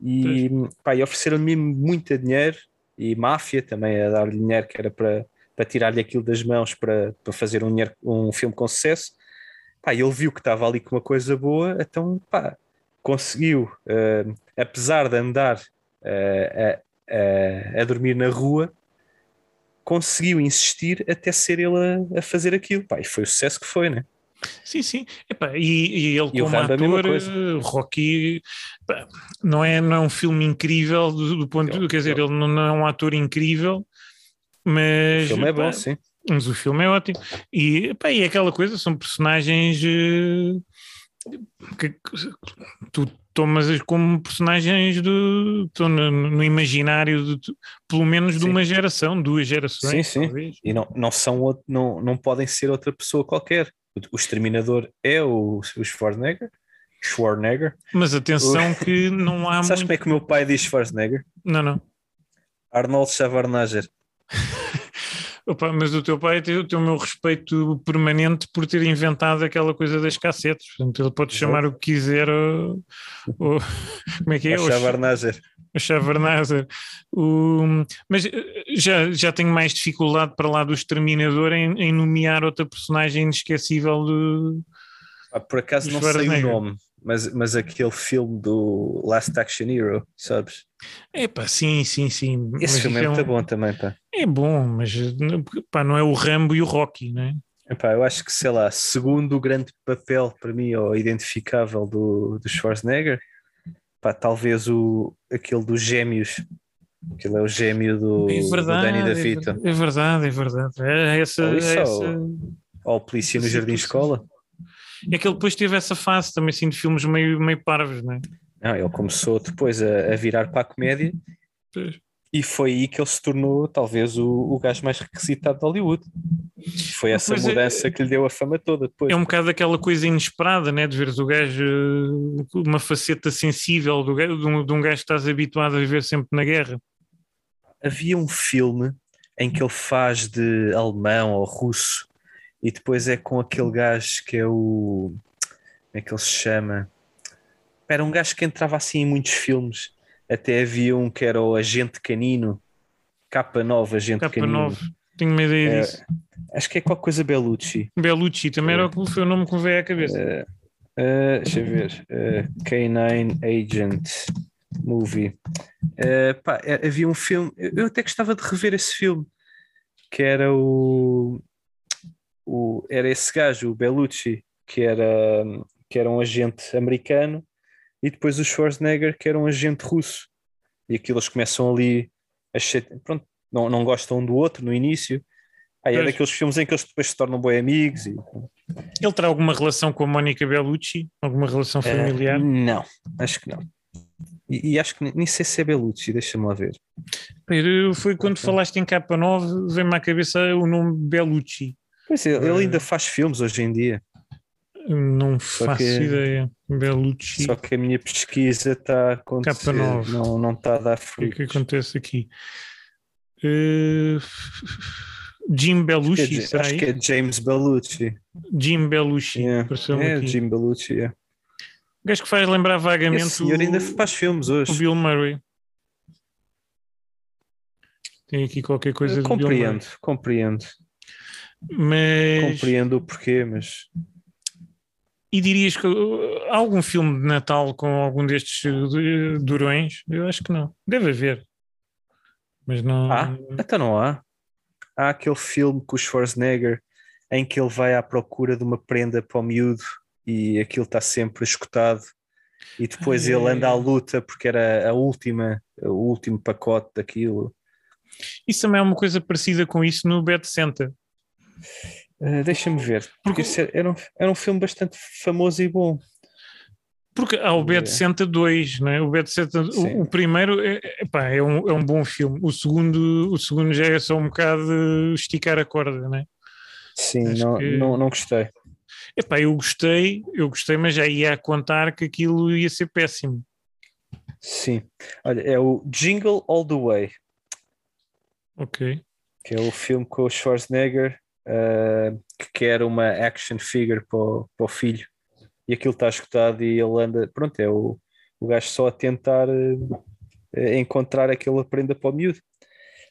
E, pá, e ofereceram-lhe muito dinheiro e máfia também a dar-lhe dinheiro que era para, para tirar-lhe aquilo das mãos para, para fazer um, dinheiro- um filme com sucesso. Pá, ele viu que estava ali com uma coisa boa, então pá, conseguiu, eh, apesar de andar eh, a, a, a dormir na rua, conseguiu insistir até ser ele a, a fazer aquilo. Pá, e foi o sucesso que foi, né? Sim, sim. Epá, e, e ele E como ator, eh, Rocky, pá, não é, não é um filme incrível do, do ponto de, quer dizer, ele não, é um ator incrível, mas O filme é bom, sim. Mas o filme é ótimo. E, pá, e é aquela coisa, são personagens eh, que, tu tomas como personagens do, estão no, no imaginário de, pelo menos de Sim. uma geração, duas gerações, sim. talvez. E não, não, são, outro- não, não podem ser outra pessoa qualquer. O, o exterminador é o, o Schwarzenegger. Schwarzenegger. Mas atenção O- que não há (laughs) Sabes muito... como é que o meu pai diz Schwarzenegger? Não, não. Arnold Schwarzenegger. Opa, mas o teu pai tem, tem o meu respeito permanente por ter inventado aquela coisa das cassetes. Portanto, ele pode chamar o que quiser. Ou, ou- como é que é? O Schwarzenegger. o Chavarnazer. O, mas eh, já, já tenho mais dificuldade para lá do Exterminador em, em nomear outra personagem inesquecível do. Ah, por acaso não sei o nome, mas, mas aquele filme do Last Action Hero, sabes? Epá, sim, sim, sim. Esse Mas filme é isso muito um- bom também, pá. É bom, mas pá, não é o Rambo e o Rocky, não é? Epá, eu acho que, sei lá, segundo o grande papel para mim, ou identificável do, do Schwarzenegger, pá, talvez o, aquele dos gêmeos, aquele é o gêmeo do, É do verdade, Danny é, DeVito, é verdade, é verdade. É essa, é essa- ou- ou o Polícia no Jardim. Escola. É que ele depois teve essa fase também assim de filmes meio, meio parvos, não é? Não, ele começou depois a, a virar para a comédia Pois. e foi aí que ele se tornou talvez o, o gajo mais requisitado de Hollywood. Foi essa Pois é. mudança que lhe deu a fama toda depois. É um bocado aquela coisa inesperada, né? De veres o gajo, uma faceta sensível do gajo, de, um, de um gajo que estás habituado a viver sempre na guerra. Havia um filme em que ele faz de alemão ou russo e depois é com aquele gajo que é o. Como é que ele se chama? Era um gajo que entrava assim em muitos filmes. Até havia um que era o Agente Canino, K9, Agente Canino. K9, tenho uma ideia É, disso. Acho que é qualquer coisa Bellucci. Bellucci também era o foi o nome que me veio à cabeça. Uh, deixa eu ver. Uh, K9 Agent Movie. Uh, pá, é- havia um filme. Eu até gostava de rever esse filme. Que era o. o era esse gajo, o Bellucci, que era, que era um agente americano, e depois o Schwarzenegger, que era um agente russo. E aquilo eles começam ali a pronto, não, não gostam um do outro no início. Aí é daqueles filmes em que eles depois se tornam bem amigos. E, Ele terá alguma relação com a Mónica Bellucci? Alguma relação familiar? Eh, não, acho que não. E, e acho que nem- sei se é Bellucci, deixa-me lá ver. Foi quando falaste em K9, veio-me à cabeça o nome Bellucci. Pois é, ele ainda faz filmes hoje em dia, Não Só faço que- ideia. Bellucci. só que a minha pesquisa está a acontecer, K9. não, não está a dar O que é frutos. que acontece aqui? Eh, Jim Belushi, Acho que é- acho que é James Bellucci. Jim Belushi, Yeah. apareceu-me É, aqui. Jim Bellucci, é. gajo que faz lembrar vagamente Esse senhor o, ainda faz filmes o hoje. Bill Murray. Tem aqui qualquer coisa de Bill Murray. Compreendo, compreendo. Mas. Compreendo o porquê, mas E dirias que uh, há algum filme de Natal com algum destes uh, durões? Eu acho que não. Deve haver. Mas não. há? Então não há. Há aquele filme com o Schwarzenegger em que ele vai à procura de uma prenda para o miúdo e aquilo está sempre escutado e depois Ah, ele anda à luta porque era a última, o último pacote daquilo. Isso também é uma coisa parecida com isso no Bad Center. Uh, Deixa-me ver, porque isso era um, era um filme bastante famoso e bom. Porque há o Bad É. Center 2, não é? O Bad Sim. o, o primeiro é, epá, é, um, é um bom filme. O segundo, o segundo já é só um bocado esticar a corda, não é? Sim, Acho não, que- não, não gostei. Epá, eu gostei, eu gostei, mas já ia contar que aquilo ia ser péssimo. Sim, olha, é o Jingle All the Way. Ok. que é o filme com o Schwarzenegger uh, que quer uma action figure para o, para o filho e aquilo está escutado e ele anda, pronto, é o, o gajo só a tentar uh, encontrar aquela prenda para o miúdo.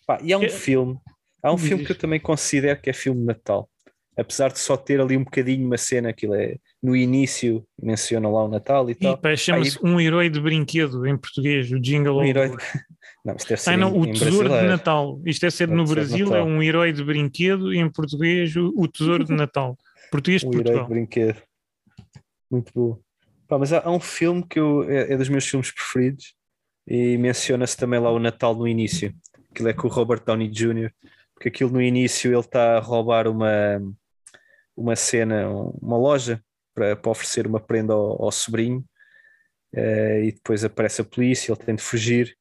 Pá, e há um É- filme, há um filme que eu também considero que é filme de Natal, apesar de só ter ali um bocadinho uma cena, aquilo é no início, menciona lá o Natal e E tal. pá, chama-se Um Herói de Brinquedo em português, o Jingle Um herói. (laughs) Não, isto deve ser Ah, não, em- o em Tesouro de brasileiro. Natal. Isto é ser É no de Brasil, é um herói de brinquedo e em português o, o Tesouro de Natal. (laughs) Português de O herói de Portugal. brinquedo. Muito bom. Pá, mas há, há um filme que eu, é, é dos meus filmes preferidos e menciona-se também lá o Natal no início. Aquilo é com o Robert Downey Jr. Porque aquilo no início ele está a roubar uma, uma cena, uma loja para, para oferecer uma prenda ao, ao sobrinho eh, e depois aparece a polícia, ele tem de fugir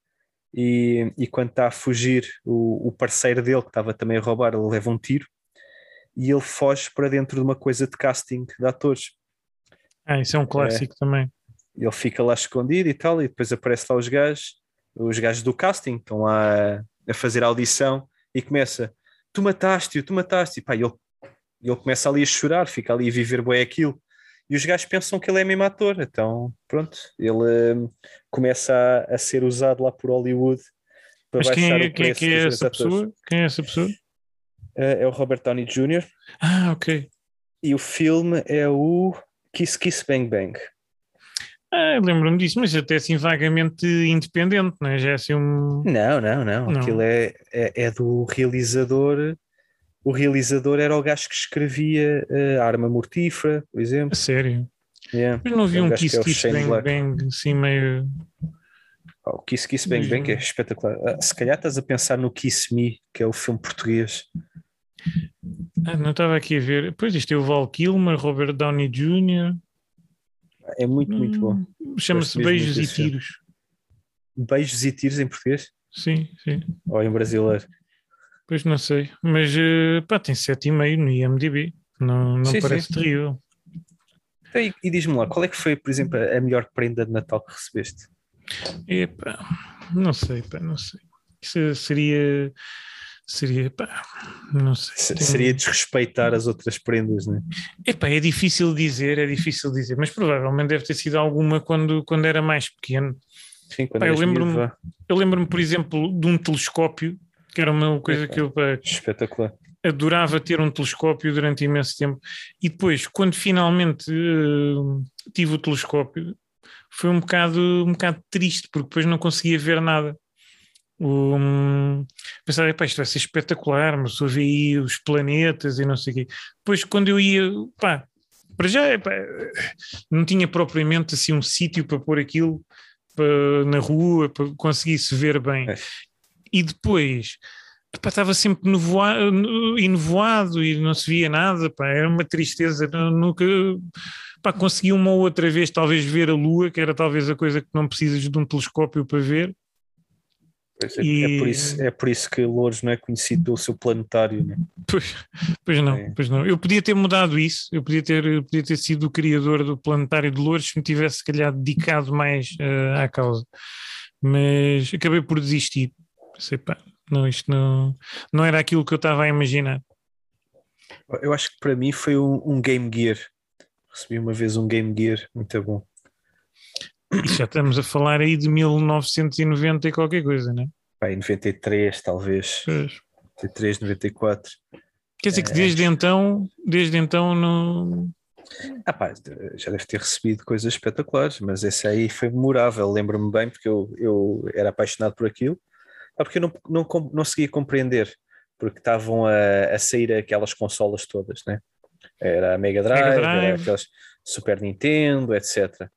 e, e quando está a fugir o, o parceiro dele que estava também a roubar, ele leva um tiro e ele foge para dentro de uma coisa de casting de atores. Ah, isso é um clássico também. Ele fica lá escondido e tal, e depois aparece lá os gajos, os gajos do casting, estão lá a, a fazer a audição e começa: Tu mataste-o, tu mataste, e pá, ele, ele começa ali a chorar, fica ali a viver bem aquilo. E os gajos pensam que ele é mesmo ator, então pronto, ele hum, começa a, a ser usado lá por Hollywood para Mas quem baixar é, o quem é preço que é dos essa atores. pessoa? Quem é essa pessoa? É, é o Robert Downey Jr. Ah, ok. e o filme é o Kiss Kiss Bang Bang. Ah, lembro-me disso, mas até assim vagamente independente, não é? Já é assim um. Não, não, não. Não. Aquilo é, é, é do realizador. O realizador era o gajo que escrevia eh, Arma Mortífera, por exemplo. A sério. Yeah. Mas não vi É um Kiss é o Kiss Shane Bang Black. Bang assim meio. Ah, O Kiss Kiss Bang Bang é espetacular. Ah, Se calhar estás a pensar no Kiss Me, que é o filme português. Ah, não estava aqui a ver. Pois isto é o Val Kilmer, Robert Downey Jr. É muito, muito bom. Hum, Chama-se Beijos e. Tiros. Beijos e tiros em português? Sim, sim. Ou em brasileiro? Pois não sei. Mas eh, pá, tem 7,5 no IMDb. Não, não Sim, parece sim. terrível. Então, e e diz-me lá, qual é que foi, por exemplo, a melhor prenda de Natal que recebeste? Epá, não sei, pá, não sei. Isso seria. Seria, pá, não sei. Seria desrespeitar as outras prendas, não é? Epá, é difícil dizer, é difícil dizer, mas provavelmente deve ter sido alguma quando, quando era mais pequeno. Sim, quando Pá, eu lembro-me, eu lembro-me, por exemplo, de um telescópio, que era uma coisa que eu pá, Espetacular. adorava ter um telescópio durante imenso tempo. E depois, quando finalmente eh, tive o telescópio, foi um bocado, um bocado triste, porque depois não conseguia ver nada. Um, pensava, "Epá, isto vai ser espetacular, mas via aí os planetas e não sei o quê. Depois, quando eu ia, pá, para já, epá, não tinha propriamente assim um sítio para pôr aquilo para- na rua, para que conseguisse ver bem. E depois, epá, estava sempre nevoado, e nevoado e não se via nada, pá, era uma tristeza. nu- Nunca pá, consegui uma ou outra vez, talvez, ver a lua, que era talvez a coisa que não precisas de um telescópio para ver. Pois é, E- é, por isso, é por isso que Louros não é conhecido pelo seu planetário. Né? Pois, pois não, pois não. Eu podia ter mudado isso, eu podia ter, eu podia ter sido o criador do Planetário de Lourdes se me tivesse, se calhar, dedicado mais eh, à causa. Mas acabei por desistir. Pensei, pá, não, isto não, não era aquilo que eu estava a imaginar. Eu acho que para mim foi um, um Game Gear. Recebi uma vez um Game Gear muito bom. E já estamos a falar aí de 1990 e qualquer coisa, né? Pá, em 93, talvez. Pois. 93, 94. Quer dizer que É. desde então, desde então não. Ah, pá, já deve ter recebido coisas espetaculares, mas esse aí foi memorável. Lembro-me bem, porque eu, eu era apaixonado por aquilo. Ah, porque eu não, não, não conseguia compreender, porque estavam a, a sair aquelas consolas todas, né? Era a Mega Drive, Mega era Drive. aquelas Super Nintendo, etc.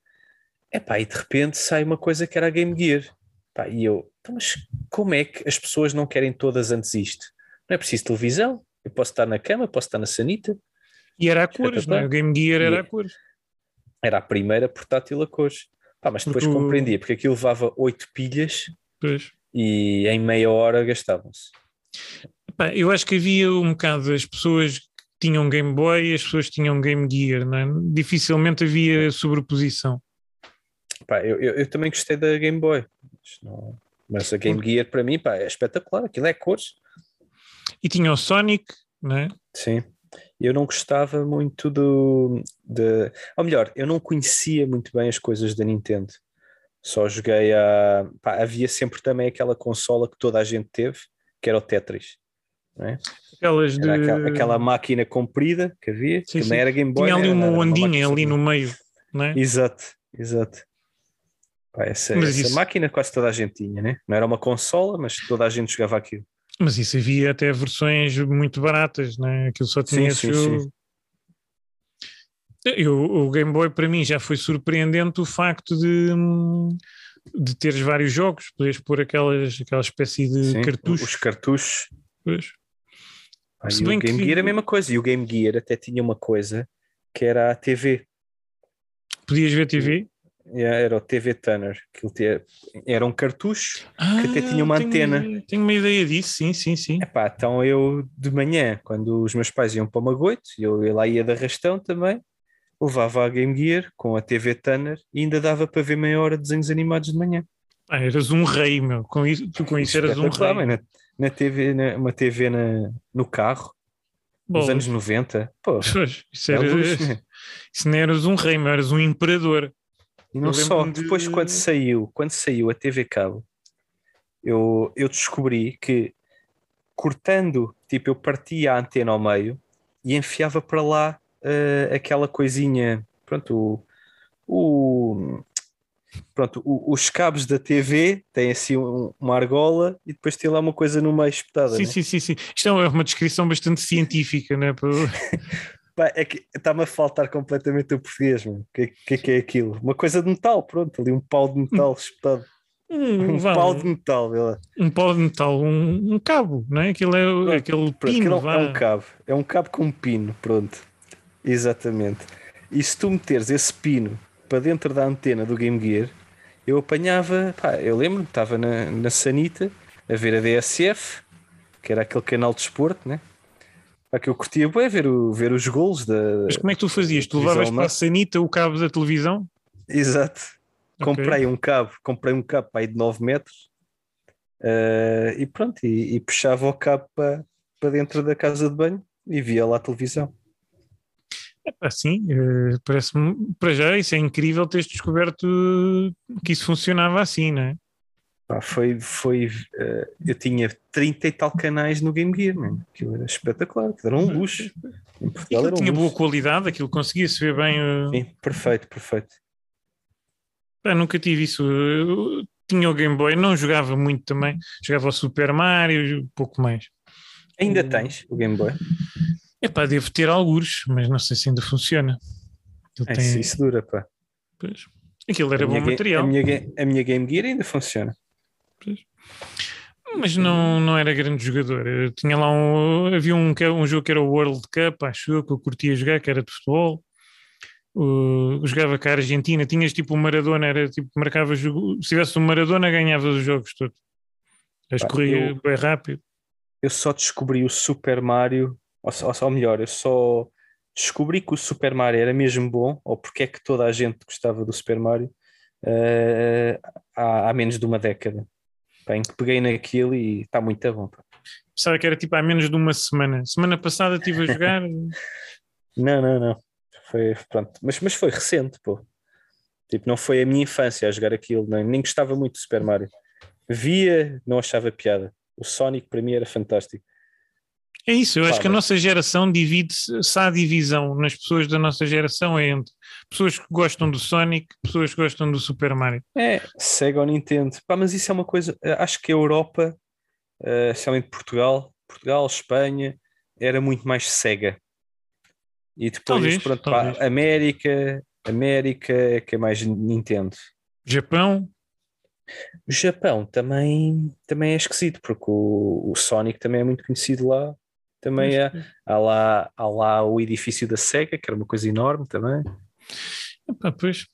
Epá, e de repente sai uma coisa que era a Game Gear. Pá, e eu, então, mas como é que as pessoas não querem todas antes isto? Não é preciso televisão, eu posso estar na cama, posso estar na sanita. E era a cores, não é? O Game Gear era E- a cores. Era a primeira portátil a cores. Pá, mas depois Porque compreendia, porque aquilo levava oito pilhas Pois. E em meia hora gastavam-se. Eu acho que havia um bocado as pessoas que tinham Game Boy e as pessoas que tinham Game Gear, não é? Dificilmente havia sobreposição. Pá, eu, eu, eu também gostei da Game Boy, mas, não- mas a Game Gear para mim pá, é espetacular, aquilo é cores. E tinha o Sonic, não é? Sim. Eu não gostava muito do. De, ou melhor, eu não conhecia muito bem as coisas da Nintendo. Só joguei a. pá, havia sempre também aquela consola que toda a gente teve, que era o Tetris. É? Aquelas de. Aquela, aquela máquina comprida que havia, Sim, que sim. não era Game Boy. Tinha ali era uma ondinha ali no sabia. meio, não é? Exato, exato. Pá, essa essa isso- máquina quase toda a gente tinha, né? Não era uma consola, mas toda a gente jogava aquilo. Mas isso havia até versões muito baratas, não é? Aquilo só tinha Sim, sim, sim. Eu, o Game Boy para mim já foi surpreendente o facto de, de teres vários jogos, poderes pôr aquelas, aquela espécie de Sim, cartuchos. Os cartuchos. Pois. Ah, e o Game que- Gear é a mesma coisa. E o Game Gear até tinha uma coisa que era a TV. Podias ver TV? Yeah, Era o TV Tanner. Aquilo tinha- Era um cartucho Ah, que até tinha uma tenho, antena. Tenho uma ideia disso, sim, sim, sim. Epá, então eu de manhã, quando os meus pais iam para o Magoito, e eu lá ia de arrastão também, levava a Game Gear com a TV Tanner e ainda dava para ver meia hora de desenhos animados de manhã. Ah, eras um rei, meu. Com isso, tu com isso eras um rei. mano. Na, na TV, na- uma TV na, no carro, nos Bolas. anos 90. Pô, (laughs) isso, é era, luxo, né? isso não eras um rei, meu, eras um imperador. E não só, de- depois quando saiu, quando saiu a TV Cabo, eu, eu descobri que cortando, tipo, eu partia a antena ao meio e enfiava para lá eh, aquela coisinha, pronto, o, o- pronto, o- os cabos da TV têm assim um- uma argola e depois tem lá uma coisa no meio espetada, Sim, né? sim, sim, sim. Isto é uma descrição bastante científica, né? Para- (laughs) Pá, é que está-me a faltar completamente o português, mano. O que, que é que é aquilo? Uma coisa de metal, pronto, ali um pau de metal (laughs) espetado. Um, Um vá, pau de metal, vê lá. um pau de metal, um, um cabo, não é? Aquilo é o- aquele Pronto, pino, é um cabo, é um cabo com um pino, pronto. Exatamente. E se tu meteres esse pino para dentro da antena do Game Gear, eu apanhava, pá, eu lembro, estava na, na Sanita a ver a DSF, que era aquele canal de esporte, né? Pá, que eu curtia bem ver, o, ver os golos da. Mas como é que tu fazias? Tu levavas para a sanita o cabo da televisão? Exato. Ok. Comprei um cabo, comprei um cabo aí de 9 metros eh, e pronto, e, e puxava o cabo para, para dentro da casa de banho e via lá a televisão. Assim, parece-me, para já, isso é incrível teres descoberto que isso funcionava assim, não é? Pá, foi, foi, eh, eu tinha 30 e tal canais no Game Gear, mano. Aquilo era espetacular, aquilo era um luxo. Em E Portugal aquilo era um tinha boa luxo. qualidade, aquilo conseguia-se ver bem. uh, Sim, perfeito, perfeito. pá, nunca tive isso. Eu tinha o Game Boy, não jogava muito também. Jogava o Super Mario, pouco mais. Ainda tens o Game Boy? Epá, devo ter alguns, mas não sei se ainda funciona. Aquilo É, tem- isso, dura, pá. Pois. Aquilo era bom material. A minha, a minha Game Gear ainda funciona. Mas não, não era grande jogador. Eu tinha lá um. Havia um, um jogo que era o World Cup, acho que eu curtia jogar, que era de futebol. Uh, jogava com a Argentina, tinhas tipo o Maradona, era tipo, marcavas. o- Se tivesse um Maradona, ganhavas os jogos todos. As corria bem rápido. eu só descobri o Super Mario, ou, ou melhor, eu só descobri que o Super Mario era mesmo bom, ou porque é que toda a gente gostava do Super Mario, eh, há, há menos de uma década. Pá, em que peguei naquilo e está muito bom. pá. Pensava que era tipo há menos de uma semana. Semana passada estive a (laughs) jogar. Não, não, não. Foi, pronto. Mas, mas foi recente, pô. Tipo, não foi a minha infância a jogar aquilo, nem, nem gostava muito do Super Mario. Via, não achava piada. O Sonic para mim era fantástico. É isso, eu acho Pá, que a nossa geração divide-se, se há divisão nas pessoas da nossa geração é entre pessoas que gostam do Sonic, pessoas que gostam do Super Mario. É, Sega ou Nintendo. Pá, mas isso é uma coisa. eh, Acho que a Europa, eh, especialmente Portugal, Portugal, Espanha, era muito mais Sega. E depois, Talvez, pronto, pá, talvez. América, América é que é mais Nintendo. Japão, O Japão também, também é esquisito, porque o, o Sonic também é muito conhecido lá. Também é, há, lá, há lá o edifício da Sega, que era uma coisa enorme também. epá, pois.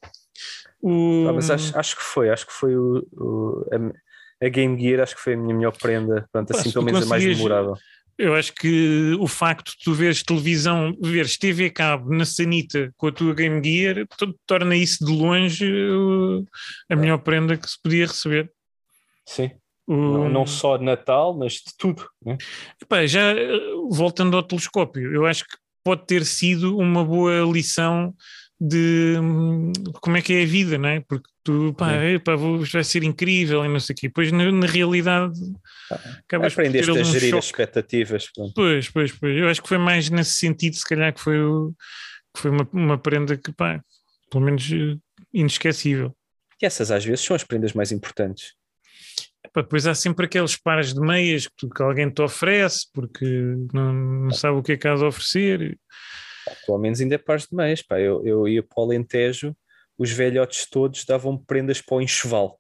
O... Ah, mas acho, acho que foi, acho que foi o, o- a, a Game Gear, acho que foi a minha melhor prenda, Pá, assim pelo menos a mais memorável. Eu acho que o facto de tu veres televisão, veres TV cabo na sanita com a tua Game Gear, to- torna isso de longe uh, a melhor prenda que se podia receber. Sim. O- Não, não só de Natal, mas de tudo. né? Epá, já uh, voltando ao telescópio, eu acho que pode ter sido uma boa lição de hum, como é que é a vida, não é? Porque tu, pá, isto vai ser incrível e não sei o quê. Pois na, na realidade acabas por ter Aprendeste a gerir as choque. expectativas. pronto. Pois, pois, pois. Eu acho que foi mais nesse sentido, se calhar, que foi, o- que foi uma, uma prenda que, pá, pelo menos eh, inesquecível. E essas às vezes são as prendas mais importantes. Epá, depois há sempre aqueles pares de meias que, tu- que alguém te oferece porque não, não sabe o que é que há de oferecer. Pá, Pelo menos ainda é pares de meias. Pá. Eu, eu ia para o Alentejo, os velhotes todos davam prendas para o enxoval.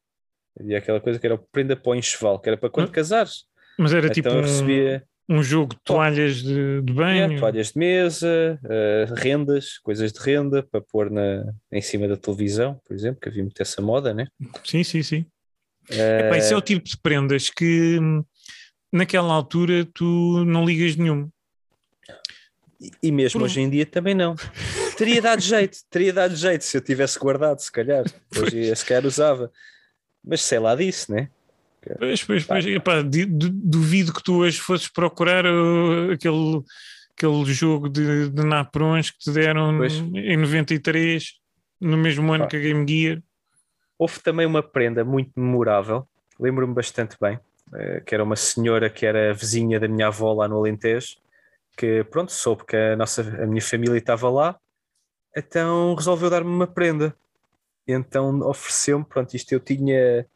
E aquela coisa que era prenda para o enxoval, que era para quando casares. Mas era Então tipo eu um, recebia um jogo de toalhas de, de banho. é, toalhas de mesa, eh, rendas, coisas de renda para pôr na, em cima da televisão, por exemplo, que havia muito essa moda, né? Sim, sim, sim. Eh, Epá, isso é o tipo de prendas que hum, naquela altura tu não ligas nenhum. E mesmo Por- hoje em dia também não. (laughs) Teria dado jeito, teria dado jeito se eu tivesse guardado, se calhar. Hoje se calhar usava. Mas sei lá disso, né? Pois, pois, pois. Epá, duvido que tu hoje fosses procurar uh, aquele, aquele jogo de, de Naprons que te deram Pois. em 93, no mesmo ano Pá. que a Game Gear. Houve também uma prenda muito memorável, lembro-me bastante bem, eh, que era uma senhora que era vizinha da minha avó lá no Alentejo, que pronto, soube que a, nossa, a minha família estava lá, então resolveu dar-me uma prenda. Então ofereceu-me, pronto, isto eu tinha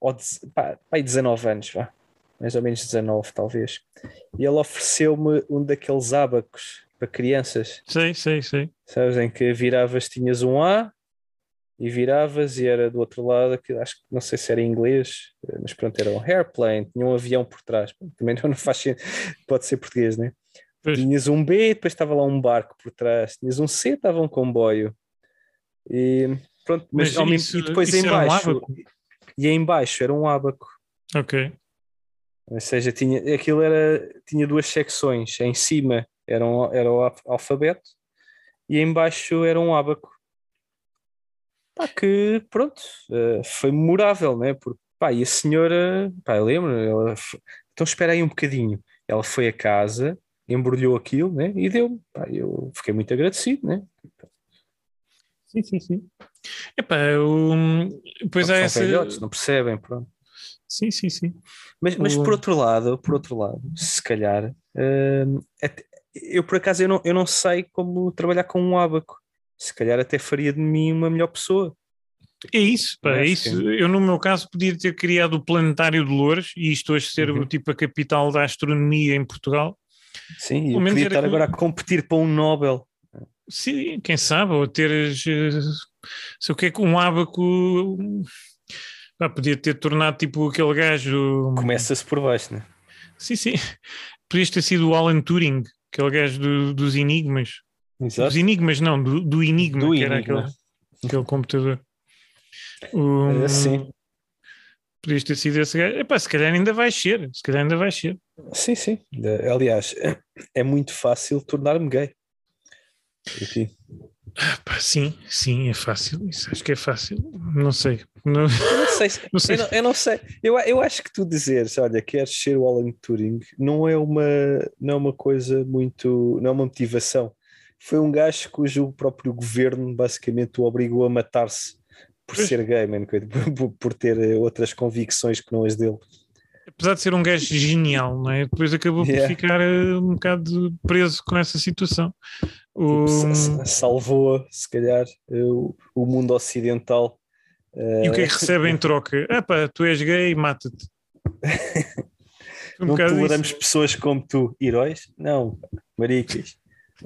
pá, pá, aí 19 anos, vá, mais ou menos 19 talvez. E ele ofereceu-me um daqueles ábacos para crianças. Sei, sei, sei. Sabes, em que viravas, tinhas um A e viravas e era do outro lado, aquilo, acho que não sei se era em inglês, mas pronto, era um airplane, tinha um avião por trás. Também não faz sentido, pode ser português, né? Pois. Tinhas um B, depois estava lá um barco por trás, tinhas um C, estava um comboio. E pronto, mas, Mas isso- e depois em um baixo, ábaco? e em baixo era um ábaco. Ok. Ou seja, tinha, aquilo era, tinha duas secções. Em cima era, um, era o alf- alfabeto e em baixo era um ábaco. Pá, que pronto, eh, foi memorável, né? Porque, pá, e a senhora, pá, eu lembro, ela, então espera aí um bocadinho. Ela foi a casa, embrulhou aquilo, né? E deu-me. Pá, eu fiquei muito agradecido, né? Sim, sim, sim. Epá, o... Pois São essa. velhotes, não percebem, pronto. Sim, sim, sim. Mas, mas O- por outro lado, por outro lado, se calhar, hum, eu por acaso eu não, eu não sei como trabalhar com um ábaco. Se calhar até faria de mim uma melhor pessoa. É isso, pá, é Acho isso. que- Eu, no meu caso, podia ter criado o Planetário de Loures e isto hoje ser Uhum. o tipo a capital da astronomia em Portugal. Sim, eu podia estar como- agora a competir para um Nobel. Sim, quem sabe, ou teres eh, sei o que é que um ábaco pá, podia ter tornado tipo aquele gajo. Começa-se por baixo, né? Sim, sim. (laughs) Podias ter sido o Alan Turing, aquele gajo do- dos enigmas. Exato. Dos enigmas, não, do, do enigma, Do que era Enigma. aquele, aquele computador. Um, É, sim. Podias ter sido esse gajo. Epá, se calhar ainda vai ser. Se calhar ainda vai ser. Sim, sim. Aliás, é muito fácil tornar-me gay. Aqui. Pá, sim, sim, é fácil. Isso acho que é fácil. Não sei. Não, Eu não sei. se- (laughs) Não sei. Eu, não, eu não sei. Eu, eu acho que tu dizeres, olha, queres ser o Alan Turing, não é uma, não é uma coisa muito. não é uma motivação. Foi um gajo cujo próprio governo basicamente o obrigou a matar-se por ser gay, man, por, ter eh, outras convicções que não as dele. Apesar de ser um gajo genial, não é? Depois acabou Yeah. por ficar eh, um bocado preso com essa situação. O- Tipo, sa- salvou, se calhar, eh, o, o mundo ocidental. E o que é que recebe em troca? (laughs) Ah pá, tu és gay, mata-te. Um não toleramos isso. pessoas como tu, heróis? Não, maricas.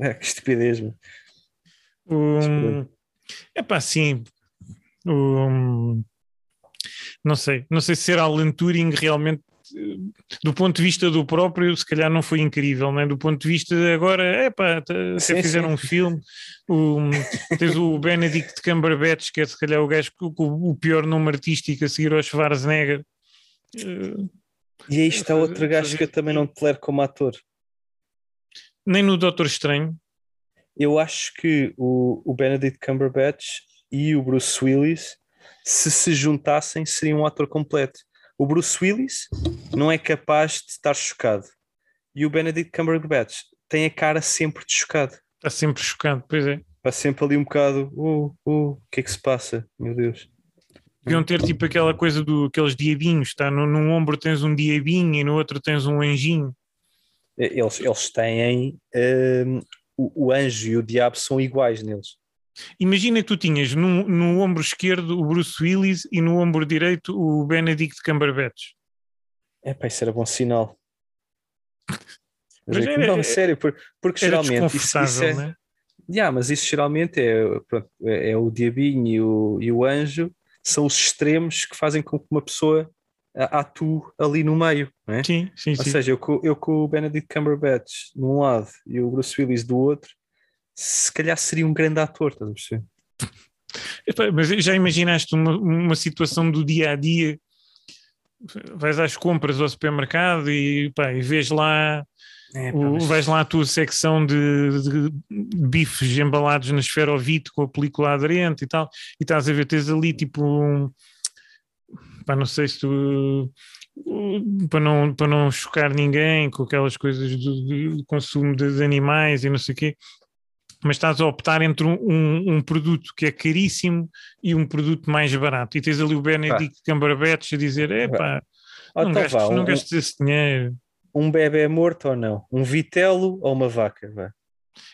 Ah, que estupidez, mano. Um, é pá, sim. Um, não sei. Não sei se ser Alan Turing realmente, eh, do ponto de vista do próprio, se calhar não foi incrível, né? do ponto de vista de agora, é pá, até fizeram sim. um filme. Um, tens o Benedict Cumberbatch, que é se calhar o gajo com, o pior nome artístico a seguir ao Schwarzenegger. Eh, E aí está outro gajo que eu também não tolero como ator. Nem no Doutor Estranho. Eu acho que o, o Benedict Cumberbatch e o Bruce Willis, se se juntassem, seriam um ator completo. O Bruce Willis não é capaz de estar chocado. E o Benedict Cumberbatch tem a cara sempre de chocado. Está sempre chocado, pois é. Está sempre ali um bocado, uh, uh, o que é que se passa? Meu Deus. Deviam ter tipo aquela coisa do aqueles diabinhos, tá? No, num ombro tens um diabinho e no outro tens um anjinho. Eles, eles têm hum, o, o anjo e o diabo são iguais neles. Imagina que tu tinhas no, no ombro esquerdo o Bruce Willis e no ombro direito o Benedict Cumberbatch. É pá, isso era bom sinal. Mas é era- não, sério, por- porque Era geralmente isso, isso é, né? Yeah, mas isso geralmente é, pronto, é, é o diabinho e o, e o anjo são os extremos que fazem com que uma pessoa a- atue ali no meio, não é? Sim, sim, Ou sim. seja, eu, com- eu com o Benedict Cumberbatch de um lado e o Bruce Willis do outro, se calhar seria um grande ator, estás a perceber? Mas já imaginaste uma, uma situação do dia a dia? Vais às compras ao supermercado e, pá, e vês lá, É, pá, mas- vais lá à tua secção de, de bifes embalados na esferovite com a película aderente e tal, e estás a ver, tens ali tipo um, pá, não sei se tu para não, para não chocar ninguém com aquelas coisas do, do consumo de, animais e não sei o quê, mas estás a optar entre um, um, um produto que é caríssimo e um produto mais barato. E tens ali o Benedict Cumberbatch a dizer: é pá, Ah, não, então gastes, vá, não um- gastes esse dinheiro. Um bebê morto ou não? Um vitelo ou uma vaca? Vá.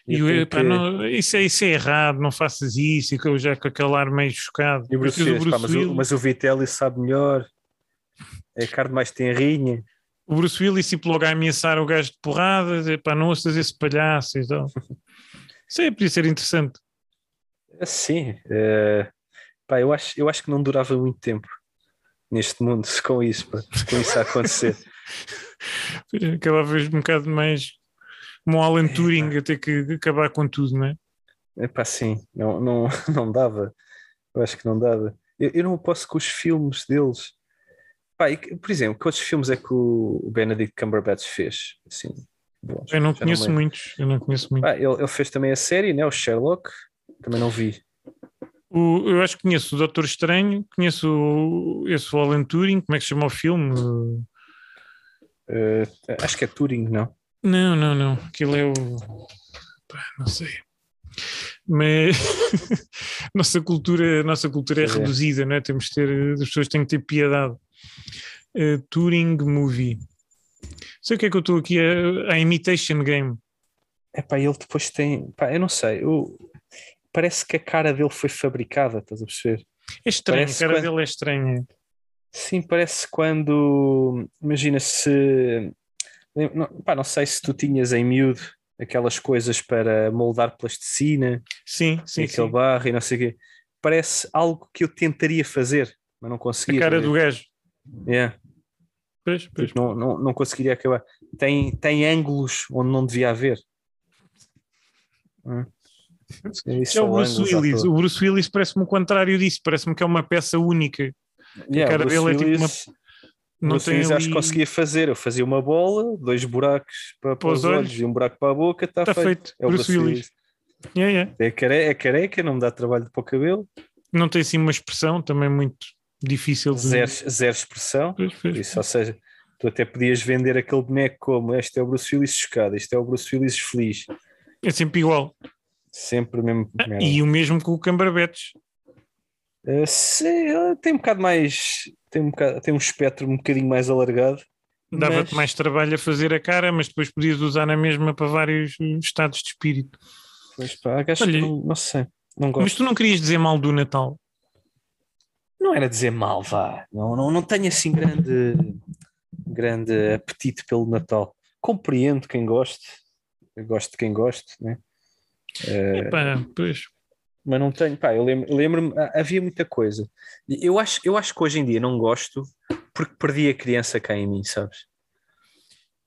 E Eu não, isso, é, isso é errado, não faças isso. E eu já com aquele ar meio chocado. E o Bruce Willis, pá, mas, o, mas o Vitelli sabe melhor. É carne mais tenrinha. o Bruce Willis tipo logo a ameaçar o gajo de porradas, epá, não ouças esse palhaço e tal. (laughs) Isso aí podia ser interessante. Sim. é, pá, eu, acho, eu acho que não durava muito tempo neste mundo (laughs) com isso, pá, com isso a acontecer. (laughs) Acabavas um bocado mais como o Alan Turing a ter que acabar com tudo, não é? É pá, sim, não, não, (laughs) não dava. Eu acho que não dava. Eu, eu não posso com os filmes deles. Pá, e por exemplo, que outros filmes é que o Benedict Cumberbatch fez? Assim, bons? Eu não conheço lembro. muitos, eu não conheço muitos. Ah, ele, ele fez também a série, né? O Sherlock. Também não vi. O- eu acho que conheço o Doutor Estranho, conheço o, esse o Alan Turing, como é que se chama o filme? Eh, acho que é Turing, não? Não, não, não. Aquilo é o. Pá, não sei. Mas (laughs) nossa cultura, nossa cultura é é. reduzida, não é? Temos de ter, as pessoas têm que ter piedade. Eh, Turing Movie. Sei o que é que eu estou aqui a, a Imitation Game. É pá, ele depois tem. Pá, eu não sei. eu- Parece que a cara dele foi fabricada, estás a perceber? É estranho, Parece a cara quando- dele é estranha. Sim, parece quando. Imagina se. Não, pá, não sei se tu tinhas em miúdo aquelas coisas para moldar plasticina, Sim, sim, aquele sim. barro e não sei o quê. Parece algo que eu tentaria fazer, mas não A conseguia. cara fazer. do gajo. Yeah. Pois, pois. Tipo, não, não, não conseguiria acabar. Tem, tem ângulos onde não devia haver. Hum. (laughs) Isso É o Bruce Willis. O Bruce Willis parece-me o contrário disso, parece-me que é uma peça única. Yeah, a cara dele é tipo uma. Não Bruce Willis acho ali... que conseguia fazer. Eu fazia uma bola, dois buracos para, para os os olhos. olhos. e um buraco para a boca, está Tá feito. feito. É o Bruce Willis. Willis. Yeah, yeah. É, care, é careca, não me dá trabalho para o cabelo, Não tem assim uma expressão também muito difícil de. zero, zero expressão. Pois, pois. Isso, ou seja, tu até podias vender aquele boneco como este é o Bruce Willis chocado, este é o Bruce Willis feliz. É sempre igual. Sempre o mesmo. Ah. E o mesmo com o Camberbetes. Uh, sim, ele tem um bocado mais. Tem um, bocado, tem um espectro um bocadinho mais alargado. Dava-te mas- mais trabalho a fazer a cara, mas depois podias usar na mesma para vários eh, estados de espírito. Pois pá, acho Olha, que não, não sei. Não gosto. Mas tu não querias dizer mal do Natal? Não era dizer mal, vá. Não, não, não tenho assim grande, grande apetite pelo Natal. Compreendo quem goste. Eu gosto de quem goste, né? Epá, pois. Mas não tenho, pá, eu lembro- lembro-me, ah, havia muita coisa. Eu acho, eu acho que hoje em dia não gosto porque perdi a criança cá em mim, sabes?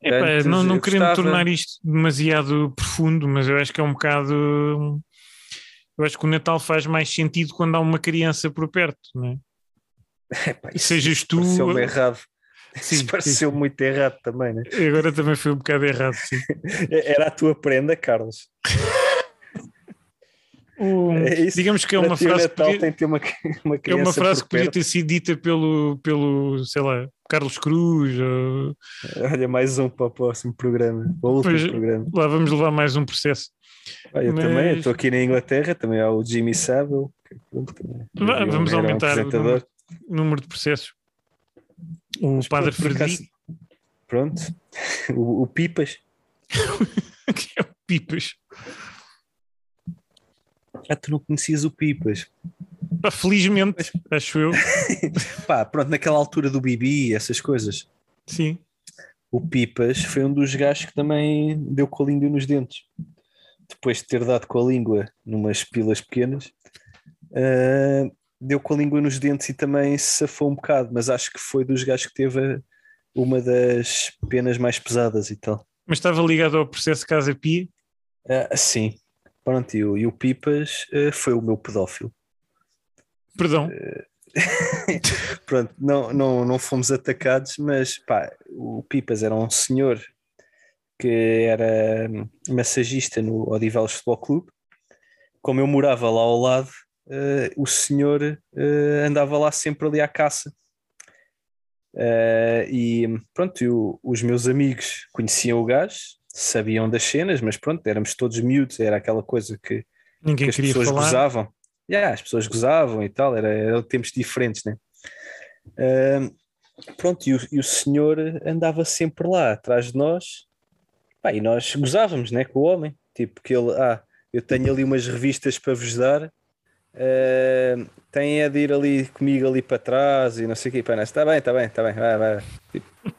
Epá, Antes não, não querendo gostava- tornar isto demasiado profundo, mas eu acho que é um bocado. Eu acho que o Natal faz mais sentido quando há uma criança por perto, não é? (laughs) Epá, isso Sejas tu. pareceu-me errado. Sim, Isso pareceu sim. muito errado também, né? Agora também foi um bocado errado, sim. (laughs) Era a tua prenda, Carlos. (laughs) É isso. digamos que é uma frase. Natal podia- tem que ter uma, uma É uma frase que podia ter sido dita pelo, pelo sei lá, Carlos Cruz. ou- Olha, mais um para o próximo programa. Para o último Pois, programa. lá vamos levar mais um processo. Ah, eu Mas- também, estou aqui na Inglaterra, também há o Jimmy Savile. que, pronto, também Vá, era um- vamos um aumentar o número, de processos. O Padre Por acaso- Frederico, Pronto. O, o Pipas. (laughs) que é o Pipas. Ah, tu não conhecias o Pipas. Felizmente, acho eu. (laughs) Pá, pronto, naquela altura do Bibi, essas coisas. Sim. O Pipas foi um dos gajos que também deu com a língua nos dentes. Depois de ter dado com a língua numas pilas pequenas, ah, deu com a língua nos dentes e também se safou um bocado, mas acho que foi dos gajos que teve uma das penas mais pesadas e tal. Mas estava ligado ao processo Casa Pia. Ah, sim, pronto, e o, e o Pipas ah, foi o meu pedófilo. Perdão. (laughs) Pronto, não, não, não fomos atacados, mas pá, o Pipas era um senhor que era massagista no Odivelos Futebol Clube. Como eu morava lá ao lado, eh, o senhor andava lá sempre ali à caça. Eh, e pronto, e o- os meus amigos conheciam o gajo, sabiam das cenas, mas pronto, éramos todos miúdos, era aquela coisa que, Ninguém que as queria pessoas falar. gozavam. Yeah, as pessoas gozavam e tal, era, eram tempos diferentes, né? Ahm, pronto, e o, e o senhor andava sempre lá atrás de nós, pá, e nós gozávamos, né, com o homem, tipo que ele, ah, eu tenho ali umas revistas para vos dar, ahm, tem é de ir ali comigo ali para trás e não sei o quê, pá, está bem, está bem, está bem, vai, vai. Tipo, (laughs)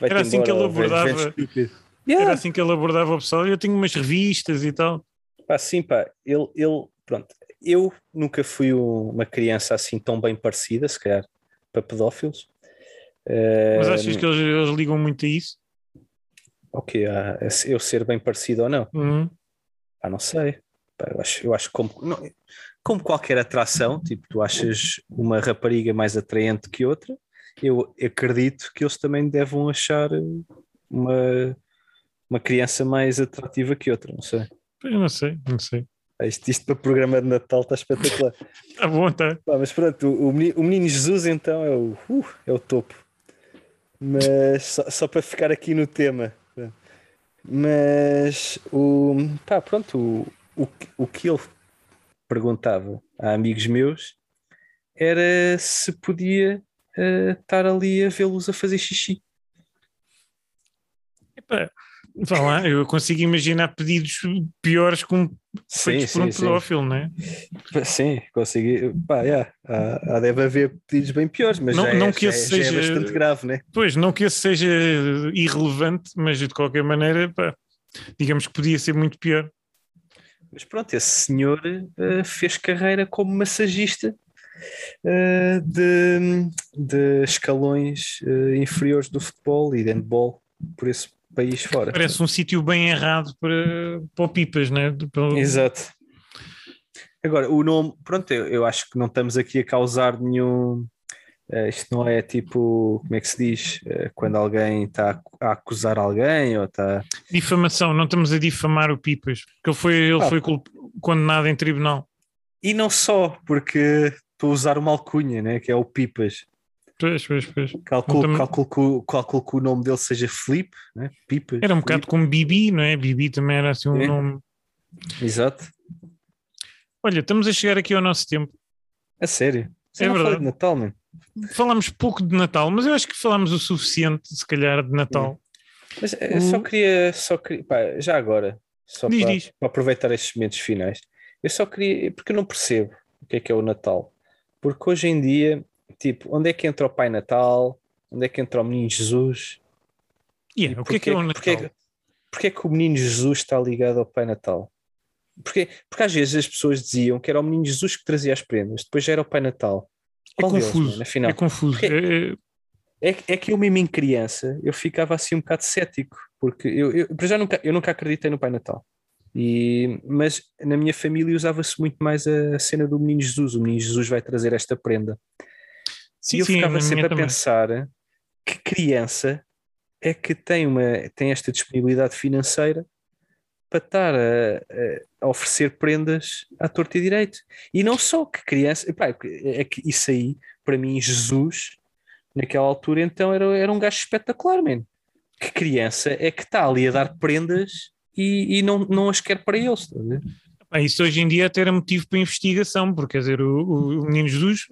vai-te Era assim que ele embora, velho, velho estúpido. Era Yeah. assim que ele abordava o pessoal. Eu tenho umas revistas e tal. Pá, sim, pá, ele, ele, pronto, eu nunca fui um- uma criança assim tão bem parecida, se calhar, para pedófilos. Mas Eh, achas que eles, eles ligam muito a isso? Ok, a- a eu ser bem parecido ou não? Uhum. Ah, não sei. Pá, eu acho, eu acho que como, não- como qualquer atração, tipo, tu achas uma rapariga mais atraente que outra, eu acredito que eles também devam achar uma, uma criança mais atrativa que outra, não sei. Eu não sei, não sei. Ah, Isto, isto para programa de Natal está espetacular. (laughs) Tá bom, tá. Pá, mas pronto, o, o menino, o menino Jesus então é o, uh, é o topo. Mas só, só para ficar aqui no tema. Mas o pá, pronto, o, o, que- o que ele perguntava a amigos meus era se podia eh, estar ali a vê-los a fazer xixi. Epá, vá lá, eu consigo imaginar pedidos piores como feitos por um pedófilo, não é? Sim, consegui. Pá, yeah, há, há- deve haver pedidos bem piores, mas Não- já, é, não que já, esse é, já é seja- bastante grave, né? Pois, não que esse seja irrelevante, mas de qualquer maneira, pá, digamos que podia ser muito pior. Mas pronto, esse senhor eh, fez carreira como massagista eh, de, de escalões eh, inferiores do futebol e de handball por esse país fora. Parece um sítio bem errado para, para o Pipas, né? Para- Exato. Agora, o nome, pronto, eu, eu acho que não estamos aqui a causar nenhum. eh, isto não é tipo, como é que se diz? Eh, quando alguém está a acusar alguém ou está. Difamação, não estamos a difamar o Pipas, porque ele foi, ele Ah. foi condenado em tribunal. E não só, porque estou a usar uma alcunha, né, que é o Pipas. Pois, pois, pois. Calculo, Então- calculo, que o- calculo que o nome dele seja Felipe, né? Pipas. Era um Felipe. bocado como Bibi, não é? Bibi também era assim um É. nome. Exato. Olha, estamos a chegar aqui ao nosso tempo. A sério? Você É verdade. de Natal, mano. Falámos pouco de Natal, mas eu acho que falámos o suficiente, se calhar, de Natal. Mas eh, só queria, só queria, pá, já agora, só Diz, para, diz. para aproveitar estes momentos finais, eu só queria, porque eu não percebo o que é que é o Natal. Porque hoje em dia, tipo, onde é que entra o Pai Natal? Onde é que entra o Menino Jesus? Yeah, E o que é que é o Natal? Porquê, porquê é que o Menino Jesus está ligado ao Pai Natal? Porque, porque às vezes as pessoas diziam que era o Menino Jesus que trazia as prendas, depois já era o Pai Natal. É Qual confuso. mano, afinal? É confuso. Porque- É- É, que- é que eu mesmo em criança eu ficava assim um bocado cético, porque eu, eu, já nunca, eu nunca acreditei no Pai Natal. E, mas na minha família usava-se muito mais a cena do Menino Jesus. O Menino Jesus vai trazer esta prenda. Sim, e eu sim, ficava sempre a também. pensar que criança é que tem, uma, tem esta disponibilidade financeira para estar a, a oferecer prendas à torta e direito. E não só que criança, epá, é que isso aí, para mim, Jesus, naquela altura, então era, era um gajo espetacular, mano. Que criança é que está ali a dar prendas e, e não, não as quer para eles. estás a ver? Pá, Isso hoje em dia até era motivo para investigação, porque quer dizer, o, o- o Menino Jesus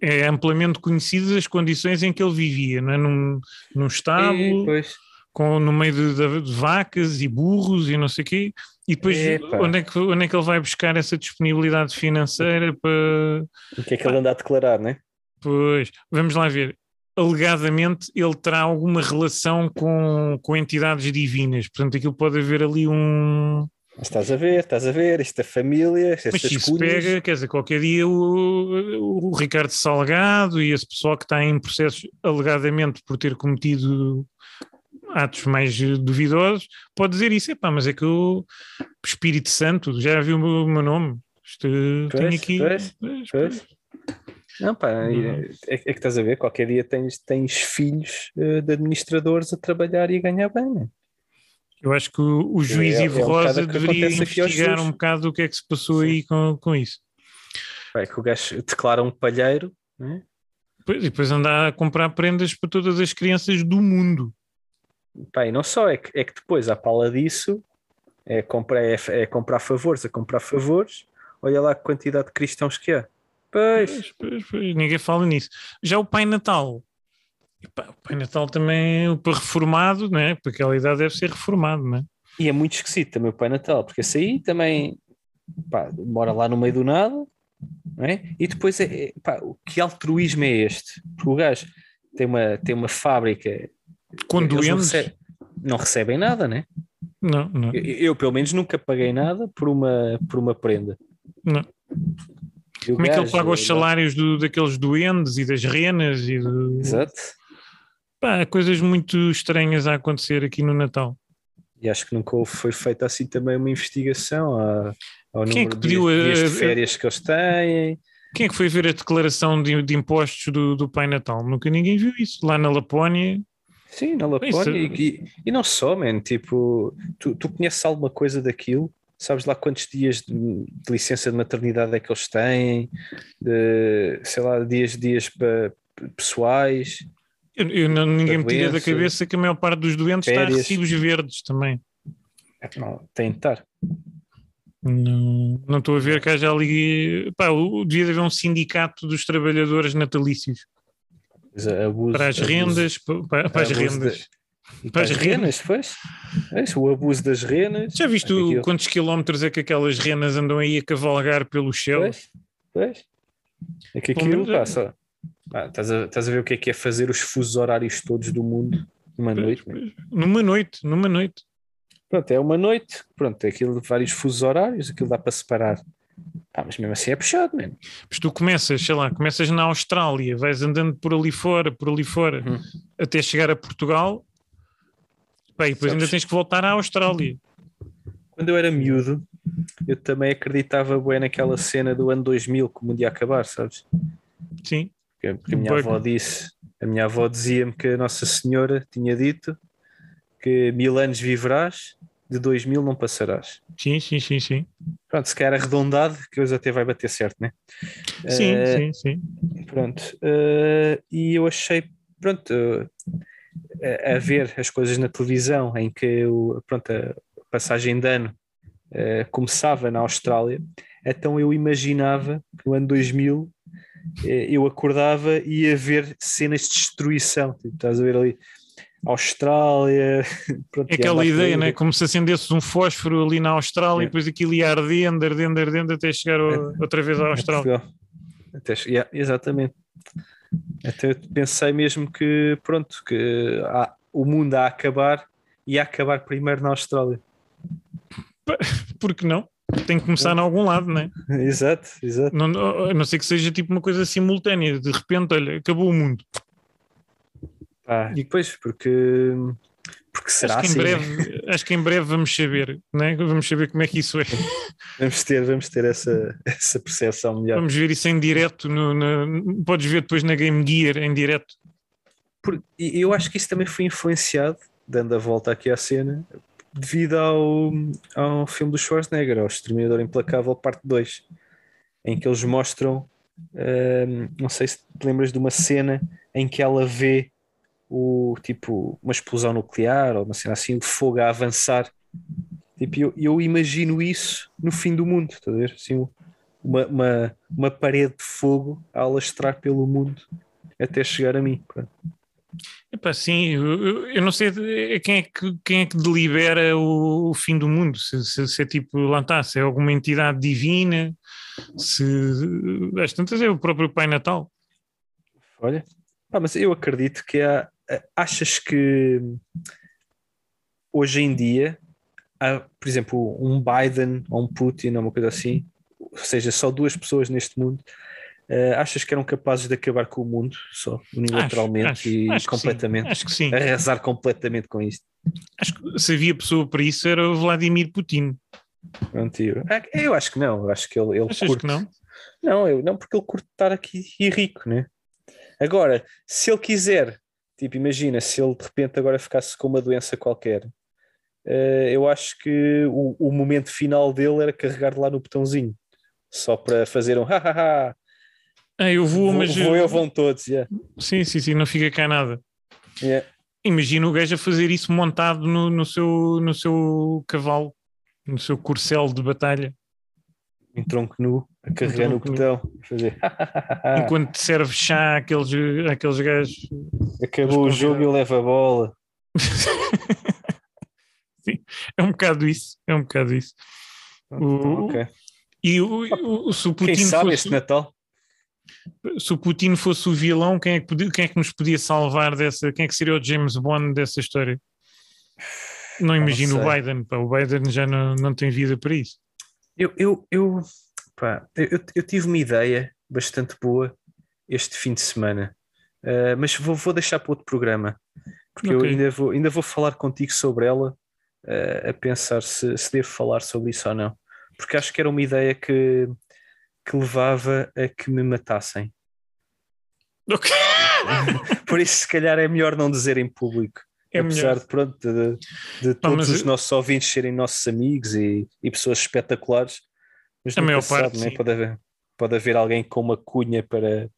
é amplamente conhecido as condições em que ele vivia, não é? num, num estábulo, E, pois, com, no meio de, de- de vacas e burros e não sei o quê, e depois onde é, que, onde é que ele vai buscar essa disponibilidade financeira para. o que é que ele anda a declarar, né? Pois, vamos lá ver. Alegadamente ele terá alguma relação com, com entidades divinas, portanto aquilo pode haver ali um. Mas estás a ver, estás a ver, esta família, Mas estas se isso cunhas. pega, quer dizer, qualquer dia o, o Ricardo Salgado e esse pessoal que está em processos alegadamente por ter cometido atos mais duvidosos, pode dizer isso, epá, mas é que o Espírito Santo, já viu o meu, o meu nome? Isto, tenho aqui. pois, Pois, pois. Não, pá, Uhum. é, é que estás a ver, qualquer dia tens, tens filhos eh, de administradores a trabalhar e a ganhar bem, né? Eu acho que o, o juiz É- é Ivo um bocado Rosa deveria investigar um bocado o que é que se passou aí com, com isso. É que o gajo declara um palheiro, né? Pois, e depois andar a comprar prendas para todas as crianças do mundo. E não só, é que, é que depois, à pala disso, é comprar, é, é comprar favores, a comprar favores, olha lá a quantidade de cristãos que há. Pois, Pois, pois, pois, ninguém fala nisso. Já o Pai Natal. Epá, o Pai Natal também, para reformado, né? para aquela idade deve ser reformado, né? e é muito esquisito também o Pai Natal, porque esse aí também pá, mora lá no meio do nada, não é? E depois é, é, pá, que altruísmo é este? Porque o gajo tem uma, tem uma fábrica Com eles não, doentes. recebem, não recebem nada, né? Não, não, Eu, eu, pelo menos nunca paguei nada por uma, por uma prenda. não. E Como é que ele gajo, paga os eh, salários do, daqueles duendes e das renas e do... Exato. Pá, coisas muito estranhas a acontecer aqui no Natal. E acho que nunca foi feita assim também uma investigação ao Quem é que de pediu dias, a- dias de a- férias que eles têm. Quem é que foi ver a declaração de, de impostos do, do Pai Natal? Nunca ninguém viu isso. Lá na Lapónia. Sim, na Lapónia. E, e- e não só, man, tipo, tu, tu conheces alguma coisa daquilo? Sabes lá quantos dias de, de licença de maternidade é que eles têm? De, sei lá, dias, dias pa- pessoais? Eu, eu não- ninguém me tira da cabeça que a maior parte dos doentes está a férias. recibos verdes também. Não, tem de estar. Não, não estou a ver que haja ali. Pá, devia haver um sindicato dos trabalhadores natalícios Mas abuso- para as abuso- rendas. pa- pa- Para, as rendas. de- e Para as renas, pois. É o abuso das renas. Já viste Aquilo- quantos quilómetros é que aquelas renas andam aí a cavalgar pelos céus? Pois, pois. É que Pelo aquilo, menos pá, estás, a, estás a ver o que é que é fazer os fusos horários todos do mundo numa noite? Numa noite, numa noite. Pronto, é uma noite, pronto, é aquilo de vários fusos horários, aquilo dá para separar. Ah, mas mesmo assim é puxado, mano. Mas tu começas, sei lá, começas na Austrália, vais andando por ali fora, por ali fora, Uhum. até chegar a Portugal, e depois ainda Sabes- tens que voltar à Austrália. Quando eu era miúdo, eu também acreditava bem naquela cena do ano 2000 que o mundo ia acabar, sabes? Sim. Porque, a minha avó disse, a minha avó dizia-me que a Nossa Senhora tinha dito que mil anos viverás, de dois mil não passarás. Sim, sim, sim, sim. Pronto, se calhar arredondado, que hoje até vai bater certo, né? Sim, Eh, sim, sim. Pronto, eh, e eu achei, pronto, eh, a, a ver as coisas na televisão em que o, pronto, a passagem de ano começava na Austrália, Então eu imaginava que no ano 2000 eh, eu acordava e ia ver cenas de destruição. Tipo, estás a ver ali Austrália. (laughs) Pronto, É aquela ideia, né? Como se acendesse um fósforo ali na Austrália É. e depois aquilo ia ardendo, ardendo, ardendo até chegar ao- outra vez à a Austrália. Até, yeah, exatamente. Até pensei mesmo que, pronto, que há- o mundo a acabar e a acabar primeiro na Austrália. (laughs) Por que não? Tem que começar em algum lado, né? (laughs) Exato, exato. Não, a não ser que seja tipo uma coisa simultânea, de repente, olha, acabou o mundo. Pá, e depois, porque, porque será acho, que em assim? né? breve, acho que em breve vamos saber, né? Vamos saber como é que isso é. (laughs) Vamos ter, vamos ter essa, essa percepção melhor. Vamos ver isso em direto. No, podes ver depois na Game Gear em direto. Por- eu acho que isso também foi influenciado, dando a volta aqui à cena, devido ao, ao filme do Schwarzenegger, ao Exterminador Implacável, parte 2, em que eles mostram, hum, não sei se te lembras de uma cena em que ela vê o tipo uma explosão nuclear ou uma cena assim, o fogo a avançar. Tipo, eu, eu imagino isso no fim do mundo, estás a ver? Assim, uma, uma, uma parede de fogo a alastrar pelo mundo até chegar a mim. pronto. Epá, sim, eu, eu- não sei de- quem é que, quem é que delibera o, o fim do mundo. Se, se- se é tipo, lá está, se é alguma entidade divina, se às tantas é o próprio Pai Natal. Olha, mas eu acredito que há. Achas que hoje em dia, há, por exemplo, um Biden ou um Putin ou uma coisa assim, ou seja, só duas pessoas neste mundo, eh, achas que eram capazes de acabar com o mundo só, unilateralmente acho- e acho completamente? acho que sim. Arrasar completamente com isto. Acho que se havia pessoa para isso era o Vladimir Putin. Pronto, eu, Ah, eu acho que não, eu acho que ele, ele Achas curte. que não? Não, eu, não, porque ele curte estar aqui e rico, né? Agora, se ele quiser, tipo, imagina, se ele de repente agora ficasse com uma doença qualquer, eh, eu acho que o, o momento final dele era carregar lá no botãozinho, só para fazer um ha-ha-ha. Ah, eu vou, Vou, mas. vou eu, vão todos, yeah. Sim, sim, sim, não fica cá nada. Yeah. Imagina o gajo a fazer isso montado no, no, seu, no seu cavalo, no seu corcel de batalha, Um tronco nu, a carregar no botão, fazer (laughs) enquanto te serve chá àqueles, àqueles gajos. Acabou o jogo e eu levo a bola. (laughs) Sim, é um bocado isso. É um bocado isso. O- ok. E o, o- se o Quem Putin sabe fosse, este Natal? Se o Putin fosse o vilão, quem é, que podia- quem é que nos podia salvar dessa? Quem é que seria o James Bond dessa história? Não imagino o sei. Biden, pá, o Biden já não, não tem vida para isso. Eu, eu, eu, pá, eu, eu- eu tive uma ideia bastante boa este fim de semana, Uh, mas vou, vou deixar para outro programa, porque eu Ok. ainda vou, ainda vou falar contigo sobre ela, uh, a pensar se, se devo falar sobre isso ou não, porque acho que era uma ideia que, que levava a que me matassem. Ok. (laughs) Por isso, se calhar, é melhor não dizer em público. É Apesar melhor. de, pronto, de, de todos os eu- nossos ouvintes serem nossos amigos e, e pessoas espetaculares, mas A maior sabe, parte, né? pode, haver, pode haver alguém com uma cunha para,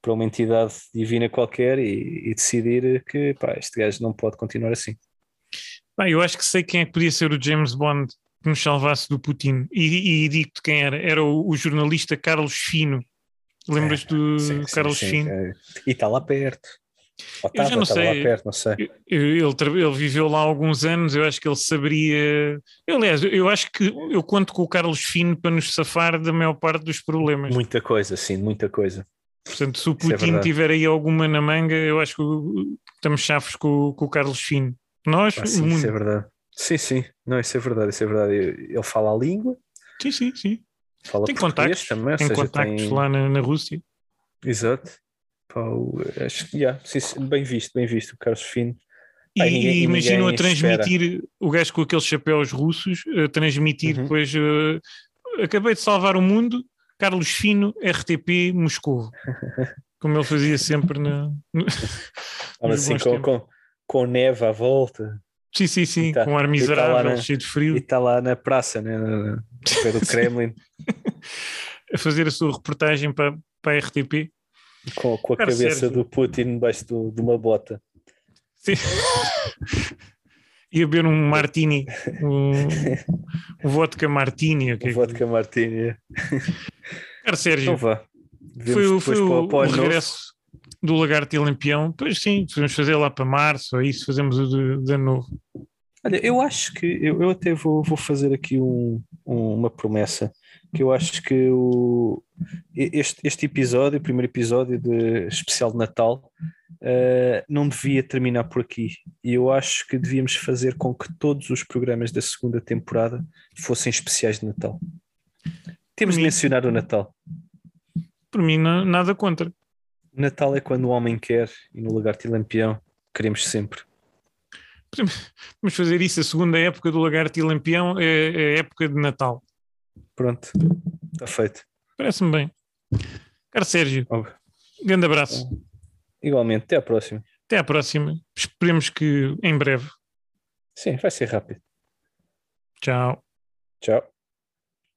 para uma entidade divina qualquer e, e decidir que pá, este gajo não pode continuar assim. Pá, eu acho que sei quem é que podia ser o James Bond que nos salvasse do Putin. E, e digo-te quem era. Era o, o jornalista Carlos Fino. Lembras do Sim, Carlos sim, Fino? é. E está lá perto. Ou Eu já não sei. perto, não sei. Ele, ele viveu lá alguns anos, eu acho que ele saberia. Eu, aliás, eu acho que eu conto com o Carlos Fino para nos safar da maior parte dos problemas. Muita coisa, sim, muita coisa. Portanto, se o é Putin verdade. tiver aí alguma na manga, eu acho que estamos chaves com, com o Carlos Fino. Nós, Ah, sim, isso é verdade. Sim, sim, não, isso é verdade, isso é verdade. Ele fala a língua, Sim, sim, sim. fala Tem contactos, também, tem seja, contactos tem- lá na, na Rússia. Exato. Pá, acho que, yeah, sim, bem visto, bem visto, o Carlos Fino. E, Pá, e ninguém- e imagino a ninguém espera. transmitir o gajo com aqueles chapéus russos, a transmitir Uhum. depois. eh, acabei de salvar o mundo, Carlos Fino, RTP Moscou. (laughs) Como ele fazia sempre na. no- assim com, com, com neve à volta. Sim, sim, sim, tá- com um ar tá miserável, lá na- cheio de frio. E está lá na praça, né, no pé do (laughs) Kremlin, a fazer a sua reportagem para, para a RTP. com, com a Cara, cabeça do Putin debaixo do- de uma bota. Sim. (laughs) Ia beber um martini, um, um vodka martini. ok? O vodka martini. Cara, Sérgio, Então vá. foi, Vemos foi para o, o- para o regresso do Lagarto e Lampião. Pois sim, podemos fazer lá para março, ou isso, fazemos o de, de novo. Olha, eu acho que eu, eu até vou, vou fazer aqui um- um- uma promessa que eu acho que o, este, este episódio, o primeiro episódio de especial de Natal, eh, não devia terminar por aqui. E eu acho que devíamos fazer com que todos os programas da segunda temporada fossem especiais de Natal. Temos de Mim. mencionar o Natal. Por mim, não- nada contra. Natal é quando o homem quer e no Lagarto e Lampião queremos sempre. Vamos fazer isso. A segunda época do Lagarto e Lampião é, é a época de Natal. Pronto, está feito. Parece-me bem. Caro Sérgio, Óbvio. grande abraço. Igualmente, até à próxima. Até à próxima. Esperemos que em breve. Sim, vai ser rápido. Tchau. Tchau.